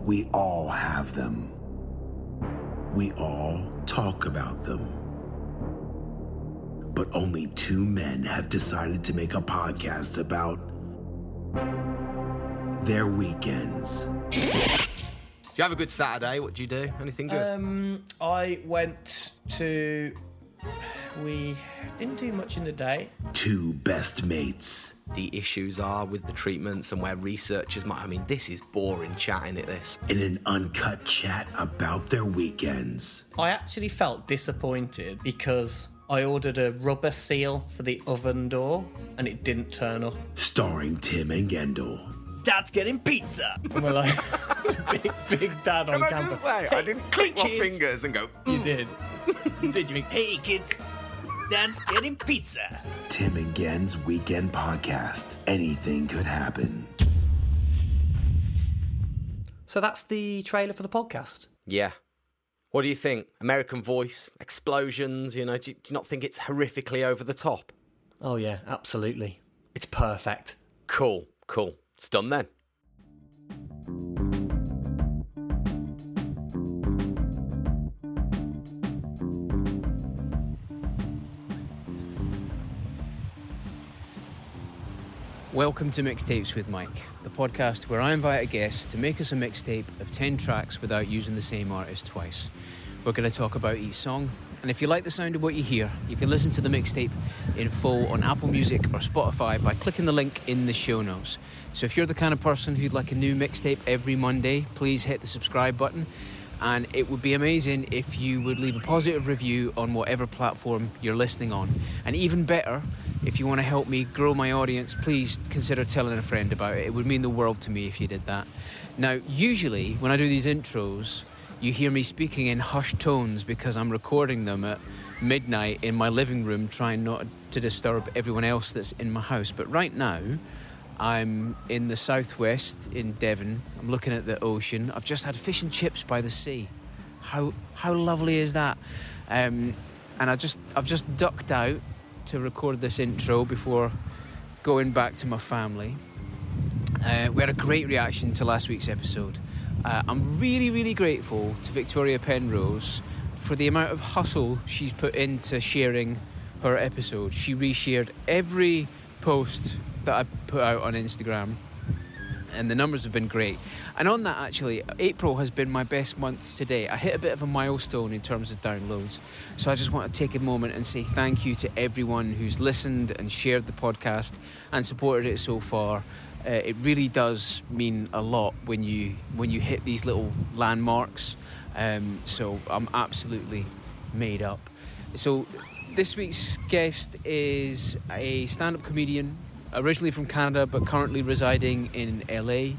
We all have them. We all talk about them. But only two men have decided to make a podcast about their weekends. Do you have a good Saturday? What do you do? Anything good? Um, I went to. We didn't do much in the day. Two best mates. the issues are with the treatments and where researchers might. I mean, this is boring chatting at this. in an uncut chat about their weekends. I actually felt disappointed because I ordered a rubber seal for the oven door and it didn't turn up. Starring Tim and Gendel. Dad's getting pizza. And we're like, big, big dad on campus. I didn't click my kids. fingers and go. You mm. did. did you think, hey kids, Dad's getting pizza? Tim and Gen's Weekend Podcast. Anything could happen. So that's the trailer for the podcast. Yeah. What do you think? American Voice, explosions. You know, do you, do you not think it's horrifically over the top? Oh, yeah, absolutely. It's perfect. Cool, cool. It's done then. Welcome to Mixtapes with Mike, the podcast where I invite a guest to make us a mixtape of 10 tracks without using the same artist twice. We're going to talk about each song, and if you like the sound of what you hear, you can listen to the mixtape in full on Apple Music or Spotify by clicking the link in the show notes. So if you're the kind of person who'd like a new mixtape every Monday, please hit the subscribe button. And it would be amazing if you would leave a positive review on whatever platform you're listening on. And even better, if you want to help me grow my audience, please consider telling a friend about it. It would mean the world to me if you did that. Now, usually when I do these intros, you hear me speaking in hushed tones because I'm recording them at midnight in my living room, trying not to disturb everyone else that's in my house. But right now, I'm in the southwest in Devon. I'm looking at the ocean. I've just had fish and chips by the sea. How how lovely is that? Um, and I just I've just ducked out to record this intro before going back to my family. Uh, we had a great reaction to last week's episode. Uh, I'm really really grateful to Victoria Penrose for the amount of hustle she's put into sharing her episode. She reshared every post that I put out on Instagram, and the numbers have been great. And on that, actually, April has been my best month to date. I hit a bit of a milestone in terms of downloads, so I just want to take a moment and say thank you to everyone who's listened and shared the podcast and supported it so far. Uh, it really does mean a lot when you when you hit these little landmarks. Um, so I'm absolutely made up. So this week's guest is a stand-up comedian, originally from Canada but currently residing in LA.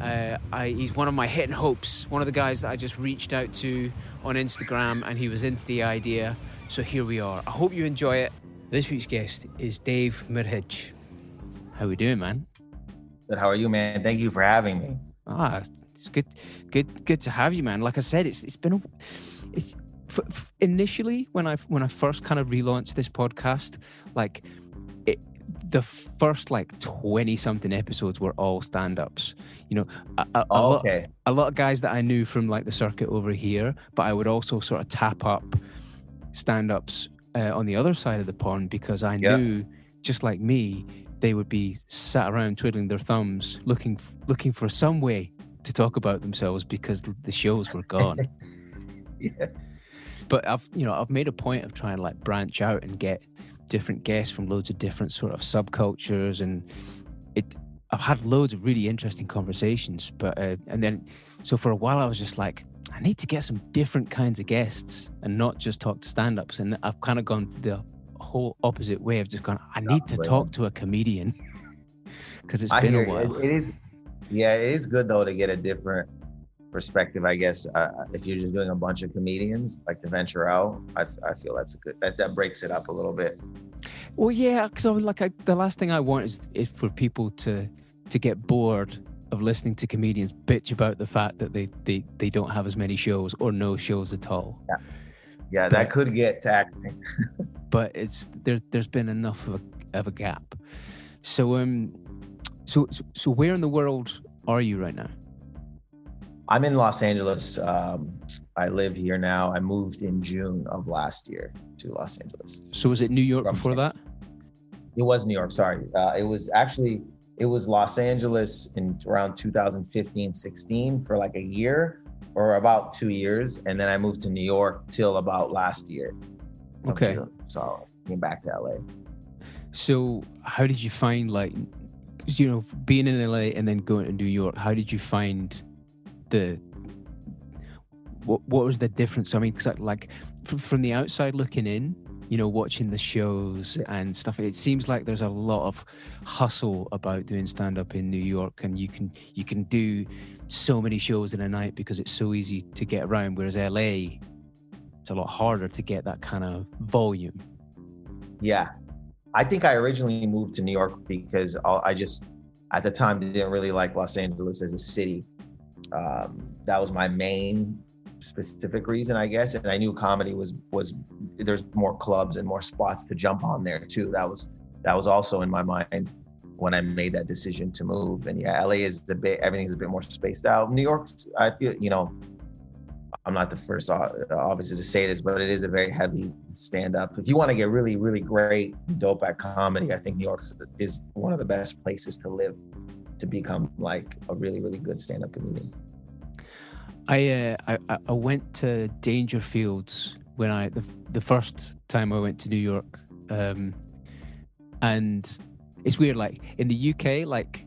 Uh, I, he's one of my hidden hopes, one of the guys that I just reached out to on Instagram, and he was into the idea. So here we are. I hope you enjoy it. This week's guest is Dave Merheje. How we doing, man? Good. How are you, man? Thank you for having me. Ah, it's good, good, good to have you, man. Like I said, it's it's been a, it's f- f- initially when I when I first kind of relaunched this podcast, like the first like twenty something episodes were all stand ups. You know, a, a, a Oh, lot, a lot of guys that I knew from like the circuit over here, but I would also sort of tap up stand ups uh, on the other side of the pond because I Yeah. knew, just like me, they would be sat around twiddling their thumbs, looking looking for some way to talk about themselves because the shows were gone. Yeah. but I've you know I've made a point of trying to like branch out and get different guests from loads of different sort of subcultures and it I've had loads of really interesting conversations but uh, and then so for a while I was just like I need to get some different kinds of guests and not just talk to stand-ups and I've kind of gone the whole opposite way of just gone I need to talk to a comedian because it's I been a while It- it is. Yeah, it is good though to get a different perspective. I guess uh, if you're just doing a bunch of comedians, like to venture out, I, I feel that's a good. That that breaks it up a little bit. Well, yeah, because like I, the last thing I want is, is for people to to get bored of listening to comedians bitch about the fact that they they, they don't have as many shows or no shows at all. Yeah, But- that could get taxing. But it's there. There's been enough of a of a gap. So um, so so, so where in the world are you right now? I'm in Los Angeles. Um, I live here now. I moved in June of last year to Los Angeles. So was it New York From before that? It was New York. Sorry, uh, it was actually it was Los Angeles in around 2015, 16 for like a year or about two years, and then I moved to New York till about last year. Okay. June. So I came back to LA. So how did you find like you know being in LA and then going to New York? How did you find the what what was the difference? I mean, 'cause I, like from, from the outside looking in, you know, watching the shows and stuff, it seems like there's a lot of hustle about doing stand up in New York, and you can you can do so many shows in a night because it's so easy to get around. Whereas LA, it's a lot harder to get that kind of volume. Yeah, I think I originally moved to New York because I I just at the time didn't really like Los Angeles as a city. Um, that was my main specific reason, I guess. And I knew comedy was was there's more clubs and more spots to jump on there too. That was that was also in my mind when I made that decision to move. And yeah, LA is a bit everything's a bit more spaced out. New York's I feel you know. I'm not the first, uh, obviously, to say this, but it is a very heavy stand up. If you want to get really, really great, dope at comedy, I think New York is- is one of the best places to live to become like a really, really good stand up comedian. I, uh, I I- went to Dangerfields when I the, the first time I went to New York, um, and it's weird. Like in the UK, like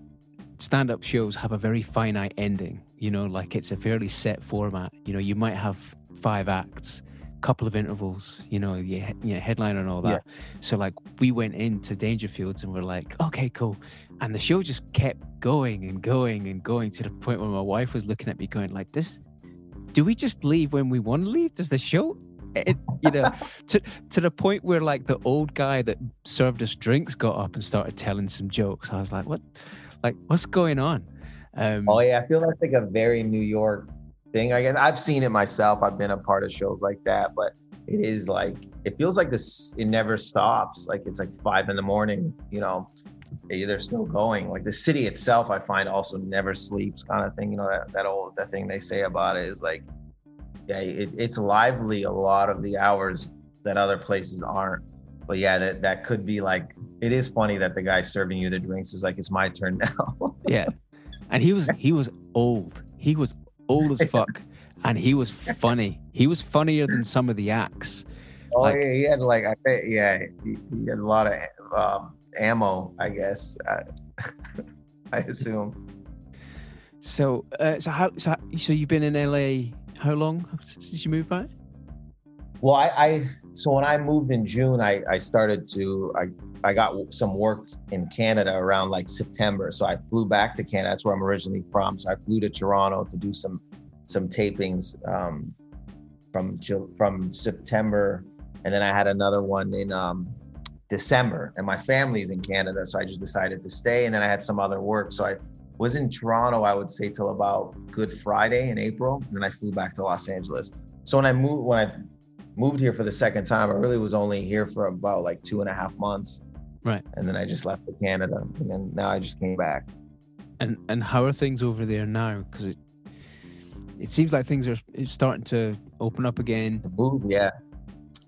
stand-up shows have a very finite ending. You know, like it's a fairly set format. You know, you might have five acts, couple of intervals. You know, you you know, headliner and all that. So like we went into Dangerfields and we're like, okay, cool, and the show just kept going and going and going to the point where my wife was looking at me going like this do we just leave when we want to leave does the show it, you know to to the point where like the old guy that served us drinks got up and started telling some jokes i was like what like what's going on um Oh yeah, I feel that's like a very New York thing. I guess I've seen it myself. I've been a part of shows like that, but it is like it feels like this. It never stops. Like it's like five in the morning. You know, they're still going. Like the city itself, I find also never sleeps, kind of thing. You know that that old that thing they say about it is like, yeah, it, it's lively a lot of the hours that other places aren't. But yeah, that that could be like. It is funny that the guy serving you the drinks is like, it's my turn now. yeah and he was he was old he was old as fuck and he was funny he was funnier than some of the acts Oh Like- yeah, he had like I bet yeah, he, he had a lot of um, ammo, I guess. I, I assume. so uh, so how so, so you've been in la how long since you moved back Well, I, I so when I moved in June, I I started to I I got some work in Canada around like September. So I flew back to Canada. That's where I'm originally from. So I flew to Toronto to do some some tapings um, from from September, and then I had another one in um, December. And my family's in Canada, so I just decided to stay. And then I had some other work, so I was in Toronto. I would say till about Good Friday in April. And then I flew back to Los Angeles. So when I moved when I moved here for the second time, I really was only here for about like two and a half months. Right. And then I just left for Canada, and then now I just came back. and and how are things over there now because it it seems like things are starting to open up again move, yeah.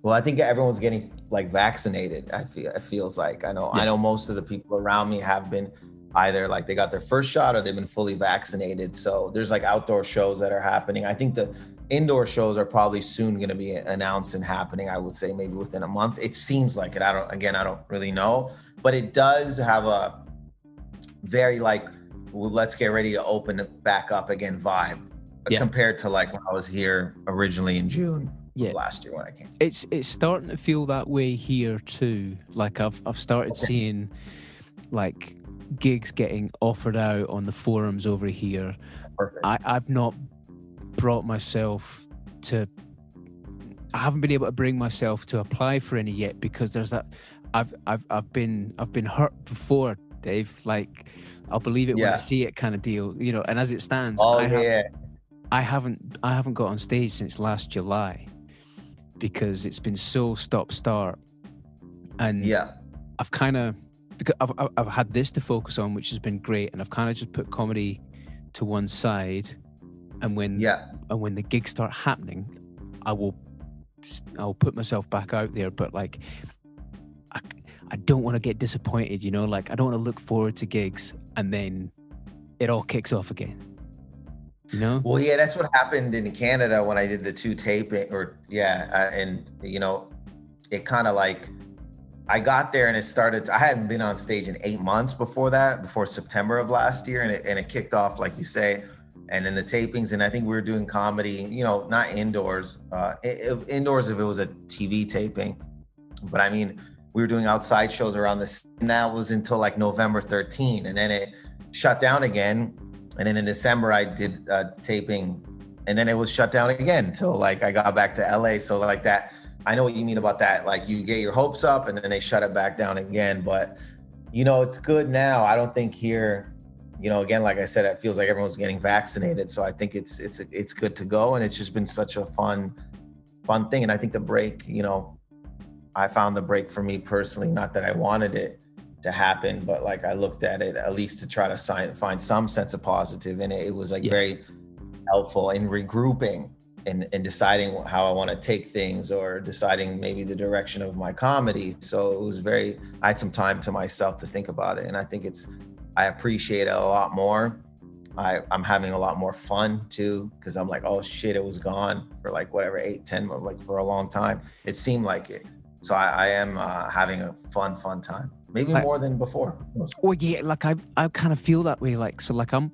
Well, I think everyone's getting like vaccinated. I feel it feels like I know Yeah. I know most of the people around me have been either like they got their first shot or they've been fully vaccinated. So there's like outdoor shows that are happening. I think the indoor shows are probably soon going to be announced and happening. I would say maybe within a month. It seems like it. I don't. Again, I don't really know, but it does have a very like let's get ready to open it back up again vibe Yeah. compared to like when I was here originally in June Yeah. last year when I came. it's it's starting to feel that way here too like i've i've started Okay. seeing like gigs getting offered out on the forums over here Perfect. i i've not brought myself to i haven't been able to bring myself to apply for any yet because there's that i've i've, I've been i've been hurt before dave like i'll believe it when i see it kind of deal you know and as it stands oh I yeah, I haven't I haven't got on stage since last July because it's been so stop start and yeah, I've kind of because I've, I've had this to focus on which has been great and I've kind of just put comedy to one side and when Yeah. and when the gigs start happening, I will I'll put myself back out there. But like, I, I don't want to get disappointed. You know, like I don't want to look forward to gigs and then it all kicks off again. Know? Well, yeah, that's what happened in Canada when I did the two taping, or yeah, uh, and you know, it kind of like I got there and it started. I hadn't been on stage in eight months before that, before September of last year, and it and it kicked off like you say, and then the tapings, and I think we were doing comedy, you know, not indoors, uh, i- i- indoors if it was a TV taping, but I mean, we were doing outside shows around this, and that was until like November 13, and then it shut down again and then in December I did uh, taping, and then it was shut down again until like I got back to LA. So like that, I know what you mean about that. Like you get your hopes up, and then they shut it back down again. But you know, it's good now. I don't think here, you know, again, like I said, it feels like everyone's getting vaccinated. So I think it's it's it's good to go, and it's just been such a fun, fun thing. And I think the break, you know, I found the break for me personally. Not that I wanted it to happen, but like I looked at it at least to try to sign, find some sense of positive in it. It was like Yeah. very helpful in regrouping and, and deciding how I want to take things or deciding maybe the direction of my comedy. So it was very, I had some time to myself to think about it. And I think it's, I appreciate it a lot more. I, I'm having a lot more fun too, because I'm like, oh shit, it was gone for like whatever, eight, 10, like for a long time. It seemed like it. So I, I am uh, having a fun, fun time. Maybe I- more than before. Well, yeah, like I, I kind of feel that way. Like, so, like I'm,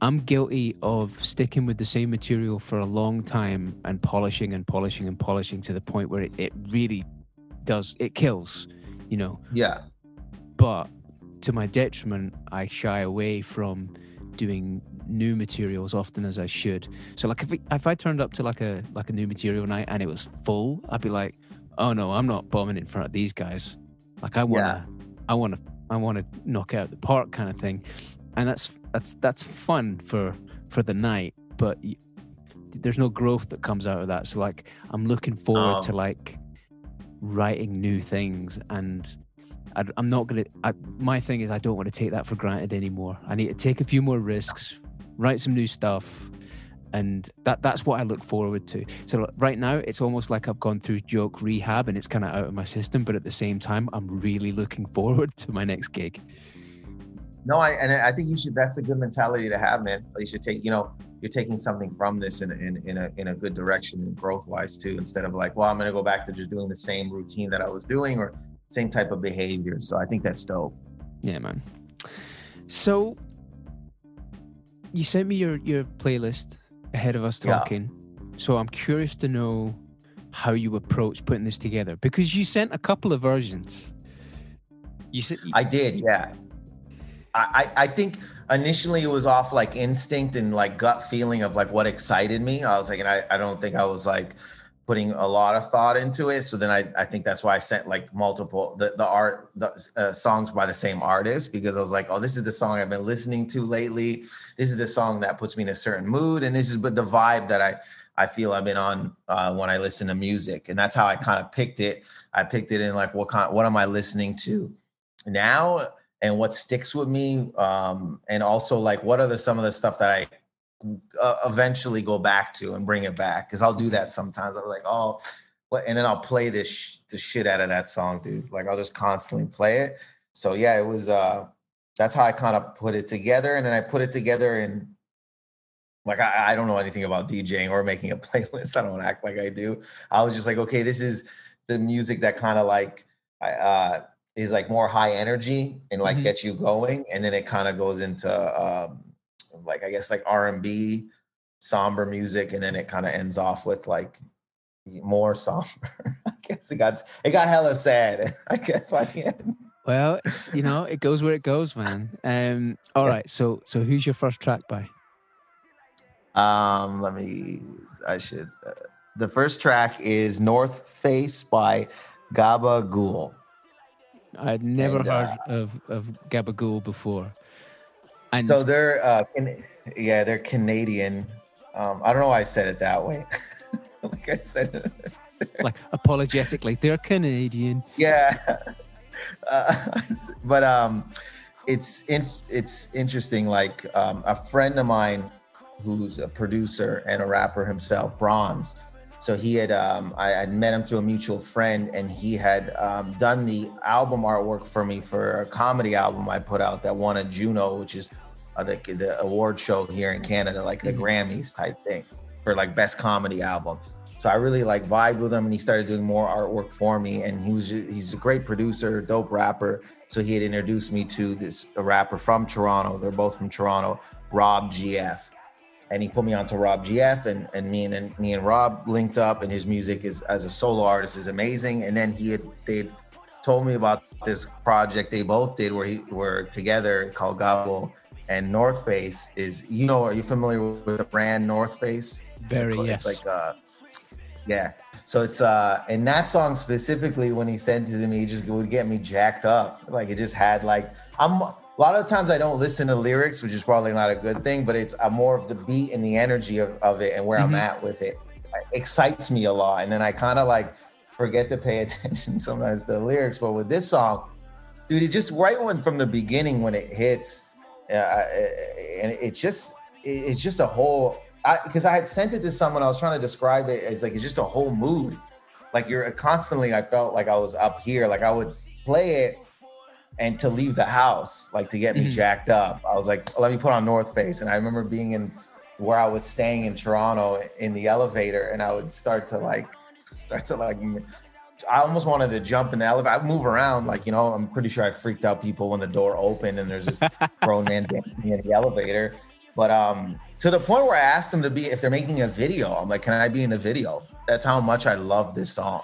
I'm guilty of sticking with the same material for a long time and polishing and polishing and polishing to the point where it, it really does it kills, you know. Yeah. But to my detriment, I shy away from doing new material as often as I should. So, like, if if I turned up to like a like a new material night and it was full, I'd be like, oh no, I'm not bombing in front of these guys. Like, I wanna, I wanna, I wanna knock out the park kind of thing, and that's that's that's fun for for the night, but. y- There's no growth that comes out of that. So like I'm looking forward Oh. to like writing new things and I, I'm not gonna. I, my thing is, I don't want to take that for granted anymore. I need to take a few more risks, write some new stuff, and that that's what I look forward to. So right now, it's almost like I've gone through joke rehab, and it's kind of out of my system. But at the same time, I'm really looking forward to my next gig. No, I and I think you should. That's a good mentality to have, man. You should take. You know, you're taking something from this in in in a in a good direction and growth wise too. Instead of like, well, I'm gonna go back to just doing the same routine that I was doing or same type of behavior. So I think that's dope. Yeah, man. So you sent me your your playlist ahead of us Yeah. talking. So I'm curious to know how you approach putting this together because you sent a couple of versions. You said I did, yeah. I, I I think initially it was off like instinct and like gut feeling of like what excited me. I was like, and I, I don't think I was like putting a lot of thought into it. So then I, I think that's why I sent like multiple the the art the uh, songs by the same artist because I was like, oh, this is the song I've been listening to lately. This is the song that puts me in a certain mood, and this is but the vibe that I I feel I've been on uh, when I listen to music, and that's how I kind of picked it. I picked it in like what kind what am I listening to now and what sticks with me um and also like what are the some of the stuff that i uh, eventually go back to and bring it back because i'll do that sometimes. I'm like oh what and then i'll play this sh- the shit out of that song dude. Like i'll just constantly play it. So yeah it was uh that's how i kind of put it together and then i put it together and like I, I don't know anything about djing or making a playlist. I don't act like i do. I was just like okay this is the music that kind of like I, uh is like more high energy and like Mhm. gets you going and then it kind of goes into um like i guess like r&b somber music and then it kind of ends off with like more somber i guess it got it got hella sad i guess by the end Well, you know, it goes where it goes, man. Um, all Yeah. right. So, so who's your first track by? um let me i should uh, the first track is north face by Gabagool. I'd never And, uh, heard of of Gabagool before. And so they're uh can, yeah they're canadian. Um i don't know why i said it that way. Like i said like apologetically, they're Canadian. yeah. Uh, but um it's in, it's interesting like um a friend of mine who's a producer and a rapper himself, Bronze. So he had, um, I had met him through a mutual friend, and he had um, done the album artwork for me for a comedy album I put out that won a Juno, which is uh, the, the award show here in Canada, like the Grammys type thing for like best comedy album. So I really like vibed with him, and he started doing more artwork for me. And he was he's a great producer, dope rapper. So he had introduced me to this a rapper from Toronto. They're both from Toronto, Rob GF and he put me onto Rob GF and, and me and, and me and Rob linked up and his music is as a solo artist is amazing. And then he had they told me about this project they both did where he were together called Gobble and North Face is you know are you familiar with the brand North Face? Very it's yes. like uh yeah. So it's uh and that song specifically when he sent it to me, it just would get me jacked up. Like it just had like I'm a lot of times I don't listen to lyrics, which is probably not a good thing, but it's uh, more of the beat and the energy of, of it and where Mm-hmm. I'm at with it. It excites me a lot. And then I kind of like forget to pay attention sometimes to the lyrics. But with this song, dude, it just right when from the beginning when it hits, uh, and it just it's just a whole, because I, had sent it to someone, I was trying to describe it as like, it's just a whole mood. Like you're constantly, I felt like I was up here. Like I would play it and to leave the house, like to get me Mhm. jacked up. I was like, let me put on North Face. And I remember being in where I was staying in Toronto in the elevator, and I would start to like, start to like, I almost wanted to jump in the elevator. I move around, like, you know, I'm pretty sure I freaked out people when the door opened and there's this grown man dancing in the elevator. But um, to the point where I asked them to be, if they're making a video, I'm like, can I be in the video? That's how much I love this song.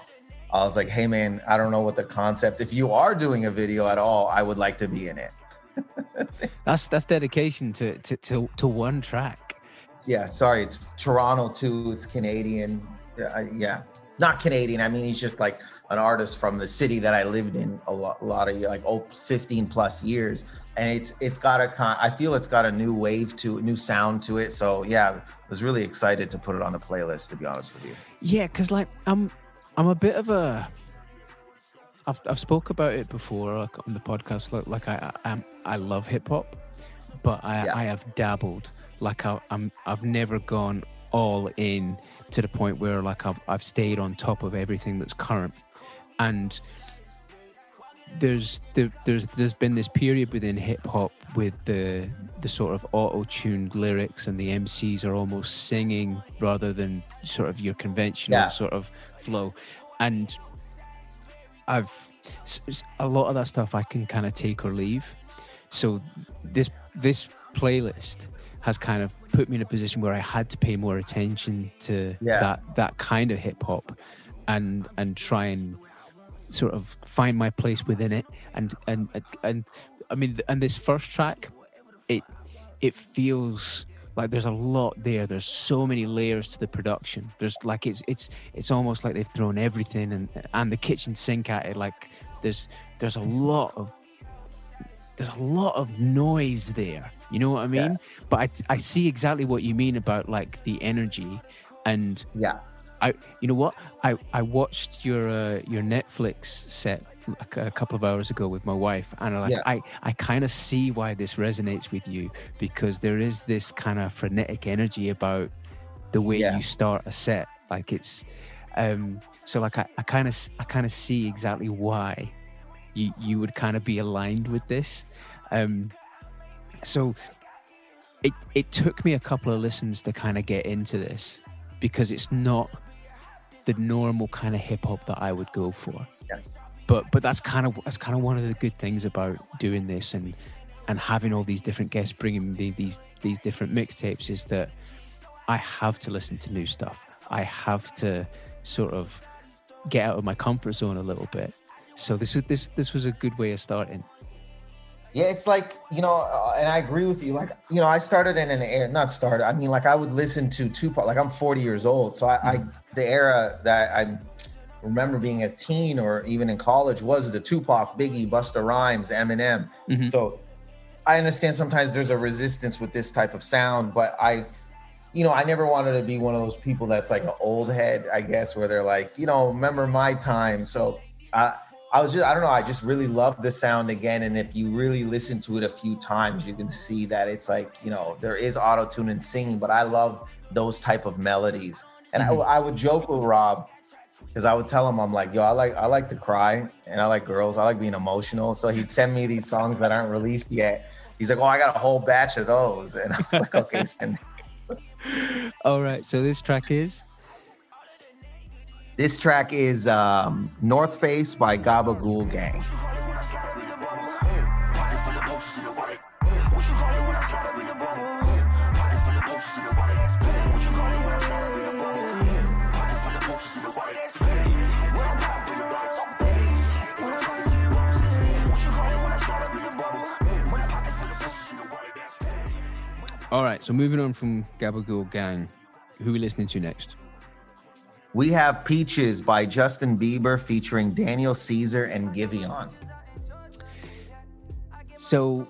I was like, hey man, I don't know what the concept. If you are doing a video at all, I would like to be in it. That's that's dedication to to to, to one track. Yeah, sorry, it's Toronto too. It's Canadian. Yeah, not Canadian. I mean, he's just like an artist from the city that I lived in a lot, a lot of like oh, 15 plus years, and it's it's got a con. I feel it's got a new wave to a new sound to it. So yeah, I was really excited to put it on the playlist. To be honest with you. Yeah, because like I'm I'm a bit of a I've I've spoke about it before like on the podcast. Like like I I, I love hip hop, but I Yeah. I have dabbled. Like I, I'm I've never gone all in to the point where like I've I've stayed on top of everything that's current, and there's there, there's there's been this period within hip hop with the the sort of auto-tuned lyrics and the MCs are almost singing rather than sort of your conventional Yeah. sort of flow. And I've a lot of that stuff I can kind of take or leave. So this this playlist has kind of put me in a position where I had to pay more attention to Yeah. that that kind of hip hop and and try and sort of find my place within it. And and and I mean and this first track it it feels like there's a lot there. There's so many layers to the production. There's like it's it's it's almost like they've thrown everything and and the kitchen sink at it. Like there's there's a lot of there's a lot of noise there you know what i mean but I, I see exactly what you mean about like the energy and Yeah. I, you know what? I, I watched your uh, your Netflix set a couple of hours ago with my wife, and I like Yeah. I I kind of see why this resonates with you because there is this kind of frenetic energy about the way Yeah. you start a set. Like it's, um, so like I I kind of I kind of see exactly why you you would kind of be aligned with this. Um, so it it took me a couple of listens to kind of get into this because it's not the normal kind of hip hop that I would go for. Yeah. But but that's kind of that's kind of one of the good things about doing this and and having all these different guests bringing me these these different mixtapes is that I have to listen to new stuff. I have to sort of get out of my comfort zone a little bit. So this is this this was a good way of starting. Yeah, it's like you know, uh, and I agree with you. Like you know, I started in an era, not started. I mean, like I would listen to Tupac. Like I'm 40 years old, so I, I the era that I remember being a teen or even in college was the Tupac, Biggie, Busta Rhymes, Eminem. Mhm. So I understand sometimes there's a resistance with this type of sound, but I, you know, I never wanted to be one of those people that's like an old head, I guess, where they're like, you know, remember my time. So uh, I was just I don't know, I just really love the sound again. And if you really listen to it a few times, you can see that it's like, you know, there is auto tune and singing, but I love those type of melodies. And mm-hmm. I, I would joke with Rob because I would tell him I'm like, yo, I like I like to cry and I like girls. I like being emotional. So he'd send me these songs that aren't released yet. He's like, oh, I got a whole batch of those, and I was like, okay, send. All right. So this track is. This track is um, North Face by Gabagool Gang. All right, so moving on from Gabagool Gang, who are we listening to next? We have Peaches by Justin Bieber featuring Daniel Caesar and Giveon. So,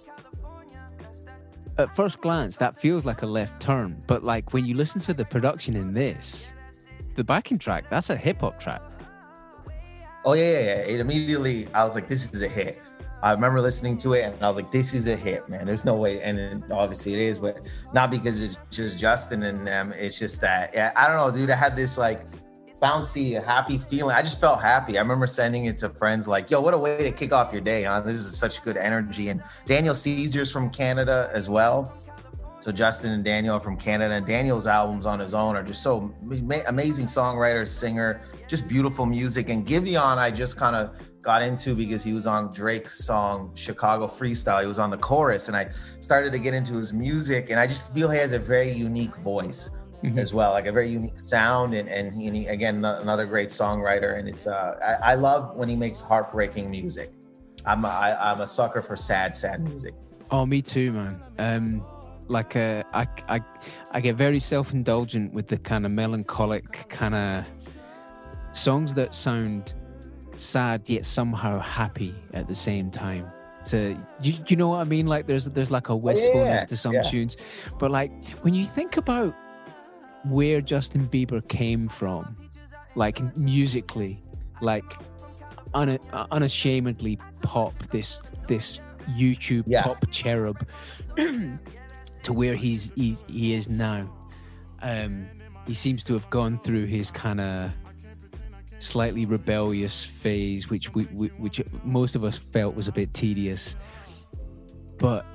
at first glance, that feels like a left turn, but like when you listen to the production in this, the backing track, that's a hip hop track. Oh yeah, yeah, yeah. It immediately, I was like, this is a hit. I remember listening to it and I was like, this is a hit, man. There's no way. And obviously it is, but not because it's just Justin and them. It's just that, yeah, I don't know, dude. I had this like bouncy, happy feeling. I just felt happy. I remember sending it to friends like, yo, what a way to kick off your day, huh? This is such good energy. And Daniel Caesar's from Canada as well. So Justin and Daniel are from Canada. And Daniel's albums on his own are just so amazing songwriter, singer, just beautiful music. And Giveon, I just kind of got into because he was on Drake's song Chicago Freestyle. He was on the chorus, and I started to get into his music, and I just feel he has a very unique voice mm-hmm. as well, like a very unique sound, and and he, again another great songwriter. And it's uh, I, I, love when he makes heartbreaking music. I'm a, I, I'm a sucker for sad, sad music. Oh, me too, man. Um, like uh, I I I get very self indulgent with the kind of melancholic kind of songs that sound sad yet somehow happy at the same time. So you, you know what I mean? Like there's there's like a wistfulness yeah, to some yeah. tunes, but like when you think about where Justin Bieber came from, like musically, like un, unashamedly pop this this YouTube yeah. pop cherub to where he's, he's he is now. Um, he seems to have gone through his kind of slightly rebellious phase, which we, we, which most of us felt was a bit tedious. But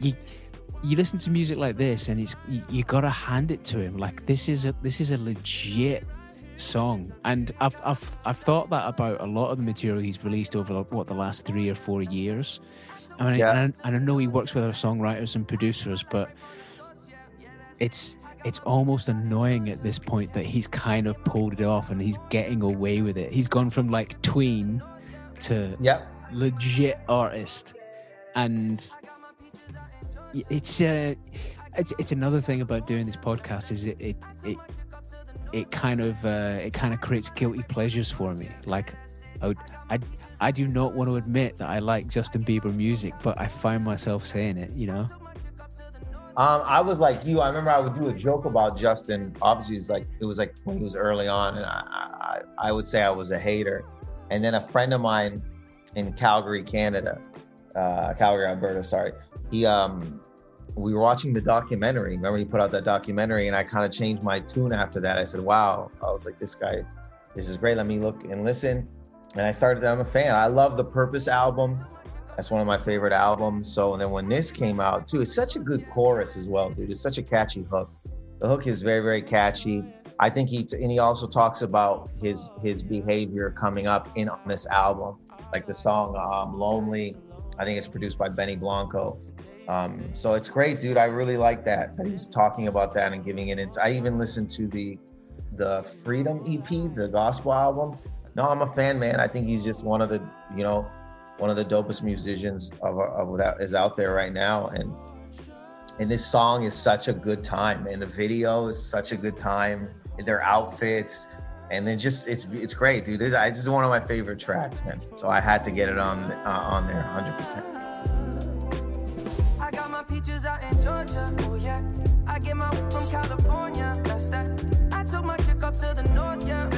you you listen to music like this, and it's you, you gotta hand it to him. Like this is a this is a legit song, and I've I've I've thought that about a lot of the material he's released over what the last three or four years. I mean, yeah. and, I, and I know he works with other songwriters and producers, but it's it's almost annoying at this point that he's kind of pulled it off and he's getting away with it. He's gone from like tween to yep. legit artist, and it's uh, it's it's another thing about doing this podcast is it it it, it kind of uh, it kind of creates guilty pleasures for me. Like I would, I I do not want to admit that I like Justin Bieber music, but I find myself saying it. You know. Um, I was like you. I remember I would do a joke about Justin. Obviously, it's like it was like when he was early on, and I, I, I would say I was a hater. And then a friend of mine in Calgary, Canada, uh, Calgary, Alberta, sorry. He, um, we were watching the documentary. Remember, he put out that documentary, and I kind of changed my tune after that. I said, "Wow!" I was like, "This guy, this is great. Let me look and listen." And I started. I'm a fan. I love the Purpose album. That's one of my favorite albums. So and then when this came out too, it's such a good chorus as well, dude. It's such a catchy hook. The hook is very, very catchy. I think he and he also talks about his his behavior coming up in on this album, like the song um, "Lonely." I think it's produced by Benny Blanco. Um, so it's great, dude. I really like that that he's talking about that and giving it. Into, I even listened to the the Freedom EP, the gospel album. No, I'm a fan, man. I think he's just one of the you know one of the dopest musicians of, of that is out there right now. And and this song is such a good time, and the video is such a good time. Their outfits, and then just it's it's great, dude. This, this is one of my favorite tracks, man. So I had to get it on uh, on there, hundred percent. I got my peaches out in Georgia, oh yeah. I get my from California, that's that. I took my chick up to the north, yeah.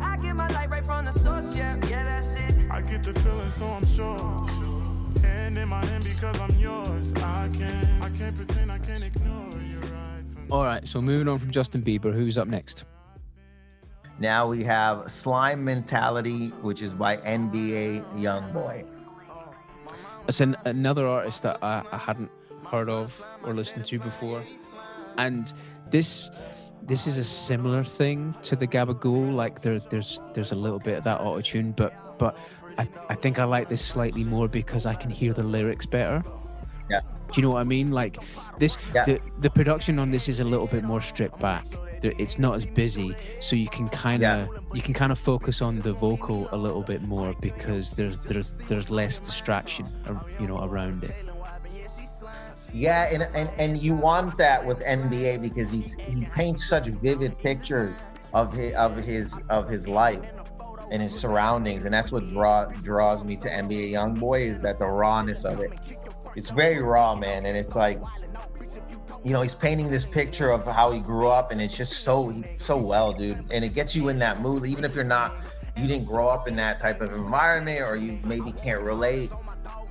I get my light right from the source, yeah, yeah, that's it. I get the feeling, so I'm sure. And in my hand because I'm yours. I can't, I can't pretend, I can't ignore you. Right All right, so moving on from Justin Bieber, who's up next? Now we have Slime Mentality, which is by NBA Youngboy. It's an, another artist that I, I hadn't heard of or listened to before, and this this is a similar thing to the Gabagool. Like there, there's there's a little bit of that auto tune, but but I, I think I like this slightly more because I can hear the lyrics better. Yeah. Do you know what I mean? Like this, Yeah. the the production on this is a little bit more stripped back. It's not as busy, so you can kind of you can kind of focus on the vocal a little bit more because there's there's there's less distraction, you know, around it. Yeah, and, and and you want that with NBA because he's he paints such vivid pictures of his of his of his life and his surroundings, and that's what draw draws me to NBA YoungBoy is that the rawness of it. It's very raw, man, and it's like, you know, he's painting this picture of how he grew up, and it's just so so well, dude, and it gets you in that mood, even if you're not, you didn't grow up in that type of environment, or you maybe can't relate.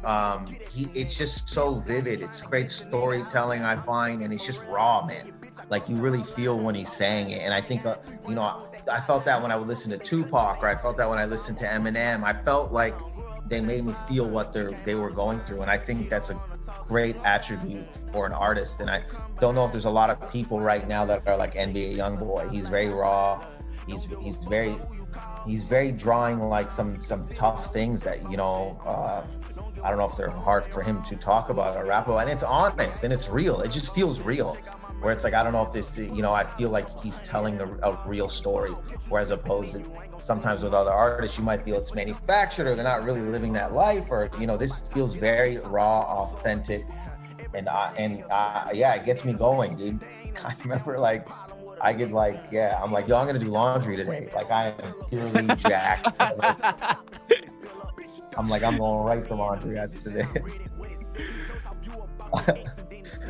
Um he it's just so vivid. It's great storytelling i find and it's just raw man. Like you really feel when he's saying it. And i think uh, you know I, I felt that when i would listen to tupac or i felt that when i listened to eminem. I felt like they made me feel what they're they were going through. And i think that's a great attribute for an artist and i don't know if there's a lot of people right now that are like nba young boy he's very raw he's he's very he's very drawing like some some tough things that you know uh I don't know if they're hard for him to talk about or rap about, and it's honest and it's real. It just feels real. Where it's like I don't know if this, you know, I feel like he's telling a, a real story, whereas opposed to sometimes with other artists, you might feel it's manufactured or they're not really living that life, or you know, this feels very raw, authentic, and I, and uh, yeah, it gets me going, dude. I remember like I get like, yeah, I'm like, yo, I'm gonna do laundry today. Like I am purely jacked. I'm like, I'm going right to laundry after this.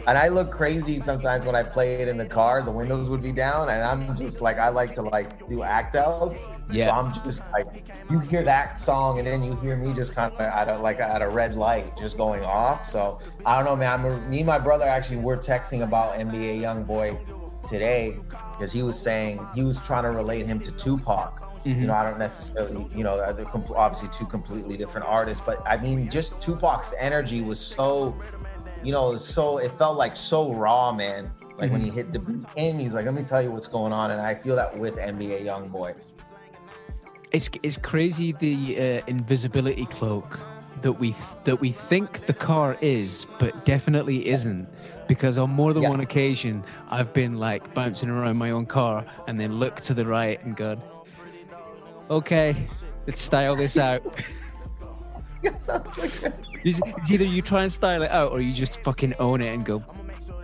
and I look crazy sometimes when I play it in the car. The windows would be down, and I'm just like, I like to like do act outs. Yeah. So I'm just like, you hear that song, and then you hear me just kind of at a like at a red light, just going off. So I don't know, man. I'm, me and my brother actually were texting about NBA YoungBoy today because he was saying he was trying to relate him to Tupac. You mm-hmm. know, I don't necessarily, you know, they're obviously two completely different artists, but I mean, just Tupac's energy was so, you know, so it felt like so raw, man. Like when he hit the in, he's like, "Let me tell you what's going on," and I feel that with NBA YoungBoy. It's it's crazy the uh, invisibility cloak that we that we think the car is, but definitely isn't. Because on more than Yeah. one occasion, I've been like bouncing around my own car and then look to the right and go, "Okay, let's style this out." Sounds like a- It's it's either you try and style it out or you just fucking own it and go,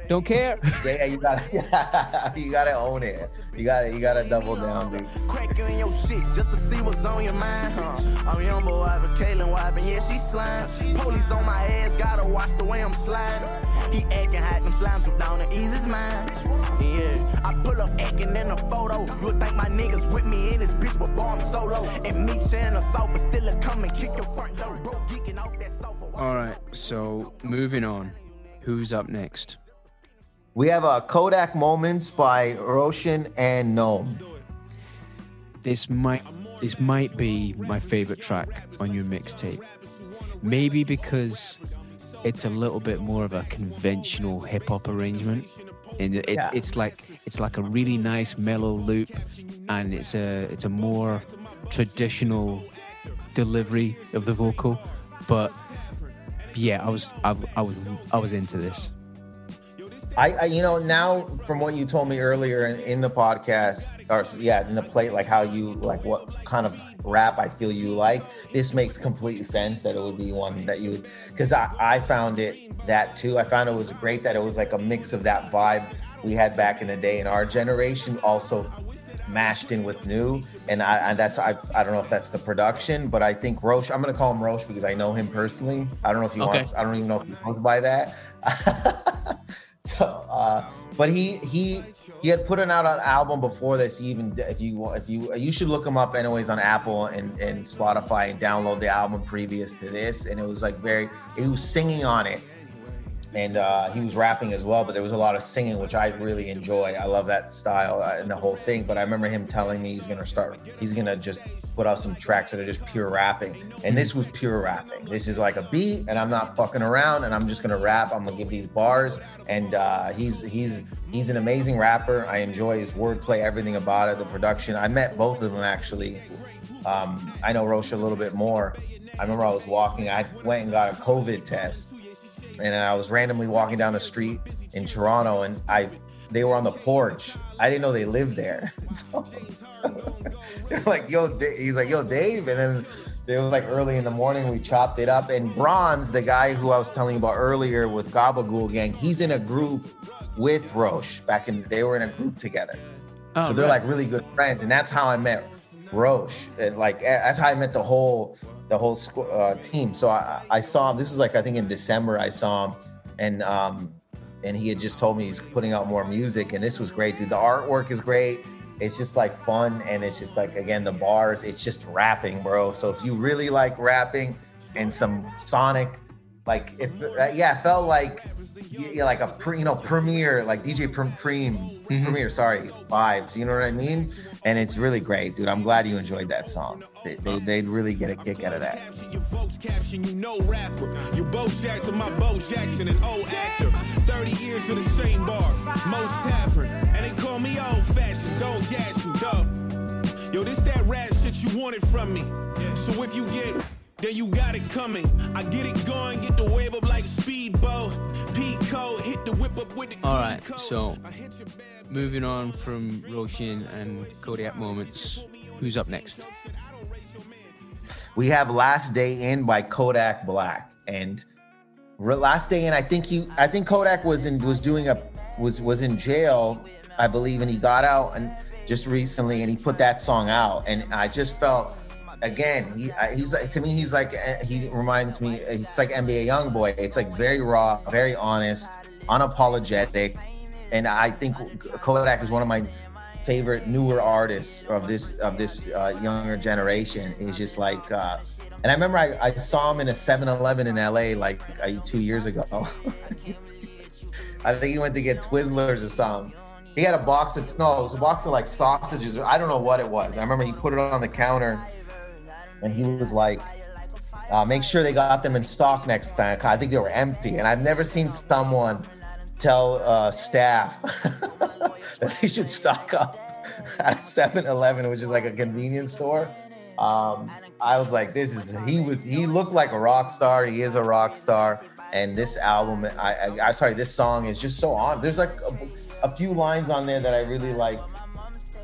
"Don't care." yeah, yeah, you gotta, you gotta own it. You gotta, you gotta double down, dude. cracking your shit just to see what's on your mind, huh? Oh, I'm young boy, I've been Kaylin wiping, yeah, she slime. Police on my ass, gotta watch the way I'm sliding. He acting hot, them slimes so down to ease his mind. Yeah, I pull up acting in a photo. You'll think my niggas with me in this bitch, but boy, I'm solo. And me sharing a sofa, still a come and kick your front door, bro, geeking off that sofa. All right, so moving on. Who's up next? We have uh, Kodak Moments by Roshan and Gnome. This might this might be my favorite track on your mixtape. Maybe because it's a little bit more of a conventional hip hop arrangement, and it, Yeah. it's like it's like a really nice mellow loop, and it's a it's a more traditional delivery of the vocal. But yeah, I was I, I was I was into this. I, I, you know, now from what you told me earlier in, in the podcast, or yeah, in the plate, like how you like what kind of rap I feel you like. This makes complete sense that it would be one that you would, because I, I found it that too. I found it was great that it was like a mix of that vibe we had back in the day in our generation, also mashed in with new. And I, and that's I, I don't know if that's the production, but I think Roche. I'm gonna call him Roche because I know him personally. I don't know if he Okay. wants. I don't even know if he goes by that. so uh, but he he he had put out an album before this. Even if you if you you should look him up anyways on Apple and and Spotify and download the album previous to this. And it was like very he was singing on it, and uh, he was rapping as well. But there was a lot of singing, which I really enjoy. I love that style uh, and the whole thing. But I remember him telling me he's gonna start. He's gonna just put out some tracks that are just pure rapping. And this was pure rapping. This is like a beat, and I'm not fucking around, and I'm just gonna rap. I'm gonna give these bars, and uh, he's he's he's an amazing rapper. I enjoy his wordplay, everything about it, the production. I met both of them actually. Um, I know Roche a little bit more. I remember I was walking. I went and got a COVID test, and I was randomly walking down the street in Toronto, and I they were on the porch. I didn't know they lived there. So, they're like, yo, he's like, yo, Dave. And then it was like early in the morning, we chopped it up. And Bronze, the guy who I was telling you about earlier with Gabagool Gang, he's in a group with Roche back in, they were in a group together. Oh, so they're right. like really good friends. And that's how I met Roche. And like, that's how I met the whole, the whole squ- uh, team. So I, I saw him, this was like, I think in December, I saw him. And, um, and he had just told me he's putting out more music and this was great dude the artwork is great it's just like fun and it's just like again the bars it's just rapping bro so if you really like rapping and some sonic like if uh, yeah it felt like yeah like a pre, you know premiere like dj Pre- Preem Premier sorry vibes you know what i mean and it's really great dude i'm glad you enjoyed that song they, they, they'd really get a kick out of that Your folks caption, you know rapper. You both Jack to my Bo Jackson, an old actor. 30 years in the same bar, most tavern. And they call me old fashioned, don't gas you, duh. Yo, this that rat shit you wanted from me. So if you get, then you got it coming. I get it going, get the wave up like a speedboat. Pete code, hit the whip up with the All green right, code. so I hit your bad moving on from Roshin and Kodiak moments. Who's up next? we have Last Day In by Kodak Black. And Last Day In, I think he I think Kodak was in was doing a was was in jail, I believe, and he got out and just recently and he put that song out. And I just felt again, he, he's to me, he's like eh, he reminds me, he's like NBA YoungBoy. It's like very raw, very honest, unapologetic. And I think Kodak is one of my favorite newer artists of this of this uh, younger generation He's just like uh, and I remember I, I saw him in a 7-Eleven in LA like uh, two years ago. I think he went to get Twizzlers or something. He had a box of no, it was a box of like sausages. I don't know what it was. I remember he put it on the counter, and he was like, uh, "Make sure they got them in stock next time. I think they were empty, and I've never seen someone tell uh, staff that they should stock up at 7-Eleven, which is like a convenience store. Um, I was like, this is he was he looked like a rock star. He is a rock star, and this album, I, I, I sorry, this song is just so on. There's like a, a few lines on there that I really like.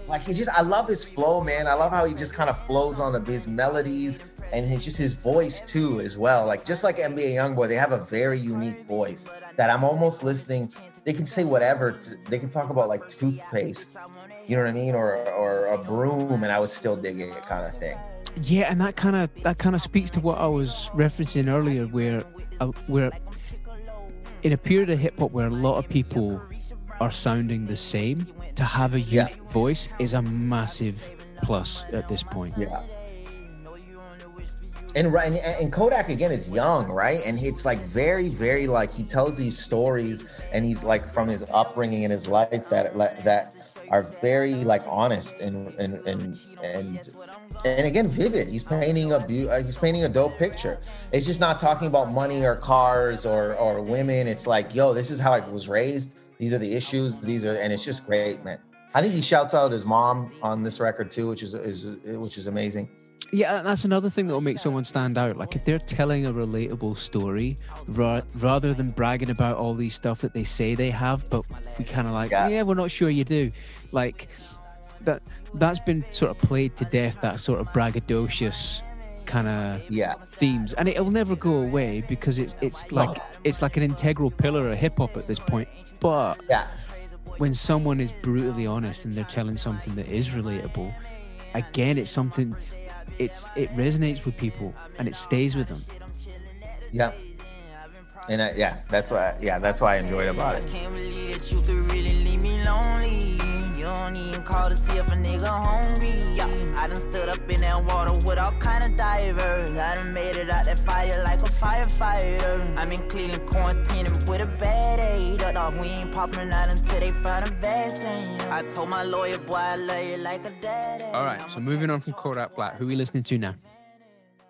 Like he just, I love his flow, man. I love how he just kind of flows on the his melodies and his just his voice too, as well. Like just like NBA YoungBoy, they have a very unique voice that I'm almost listening. They can say whatever. To, they can talk about like toothpaste, you know what I mean, or or a broom, and I would still dig it, kind of thing. Yeah, and that kind of that kind of speaks to what I was referencing earlier, where uh, where in a period of hip hop where a lot of people are sounding the same, to have a Yeah. unique voice is a massive plus at this point. Yeah. And, right- and and Kodak again is young, right? And it's like very, very like he tells these stories, and he's like from his upbringing and his life that that are very like honest and and and and and again vivid. He's painting a beau- uh, he's painting a dope picture. It's just not talking about money or cars or or women. It's like, yo, this is how I was raised. These are the issues. These are, and it's just great, man. I think he shouts out his mom on this record too, which is is which is amazing. Yeah, and that's another thing that will make someone stand out. Like if they're telling a relatable story, ra- rather than bragging about all these stuff that they say they have, but we kind of like, Yeah. yeah. we're not sure you do. Like that. That's been sort of played to death. That sort of braggadocious kind of Yeah. themes, and it'll never go away because it's it's like it's like an integral pillar of hip hop at this point. But Yeah. when someone is brutally honest and they're telling something that is relatable, again, it's something. It's it resonates with people and it stays with them. Yeah. And I, yeah, that's why yeah, that's why I enjoyed about it. Call to see if a nigga hungry. Yeah, I done stood up in that water with all kind of divers. I done made it out that fire like a firefighter. I'm in Cleveland quarantining with a bad aid. Off, we ain't popping out until they find a vaccine. I told my lawyer, boy, I love you like a daddy. All right, so moving on from Kodak Black, who are we listening to now?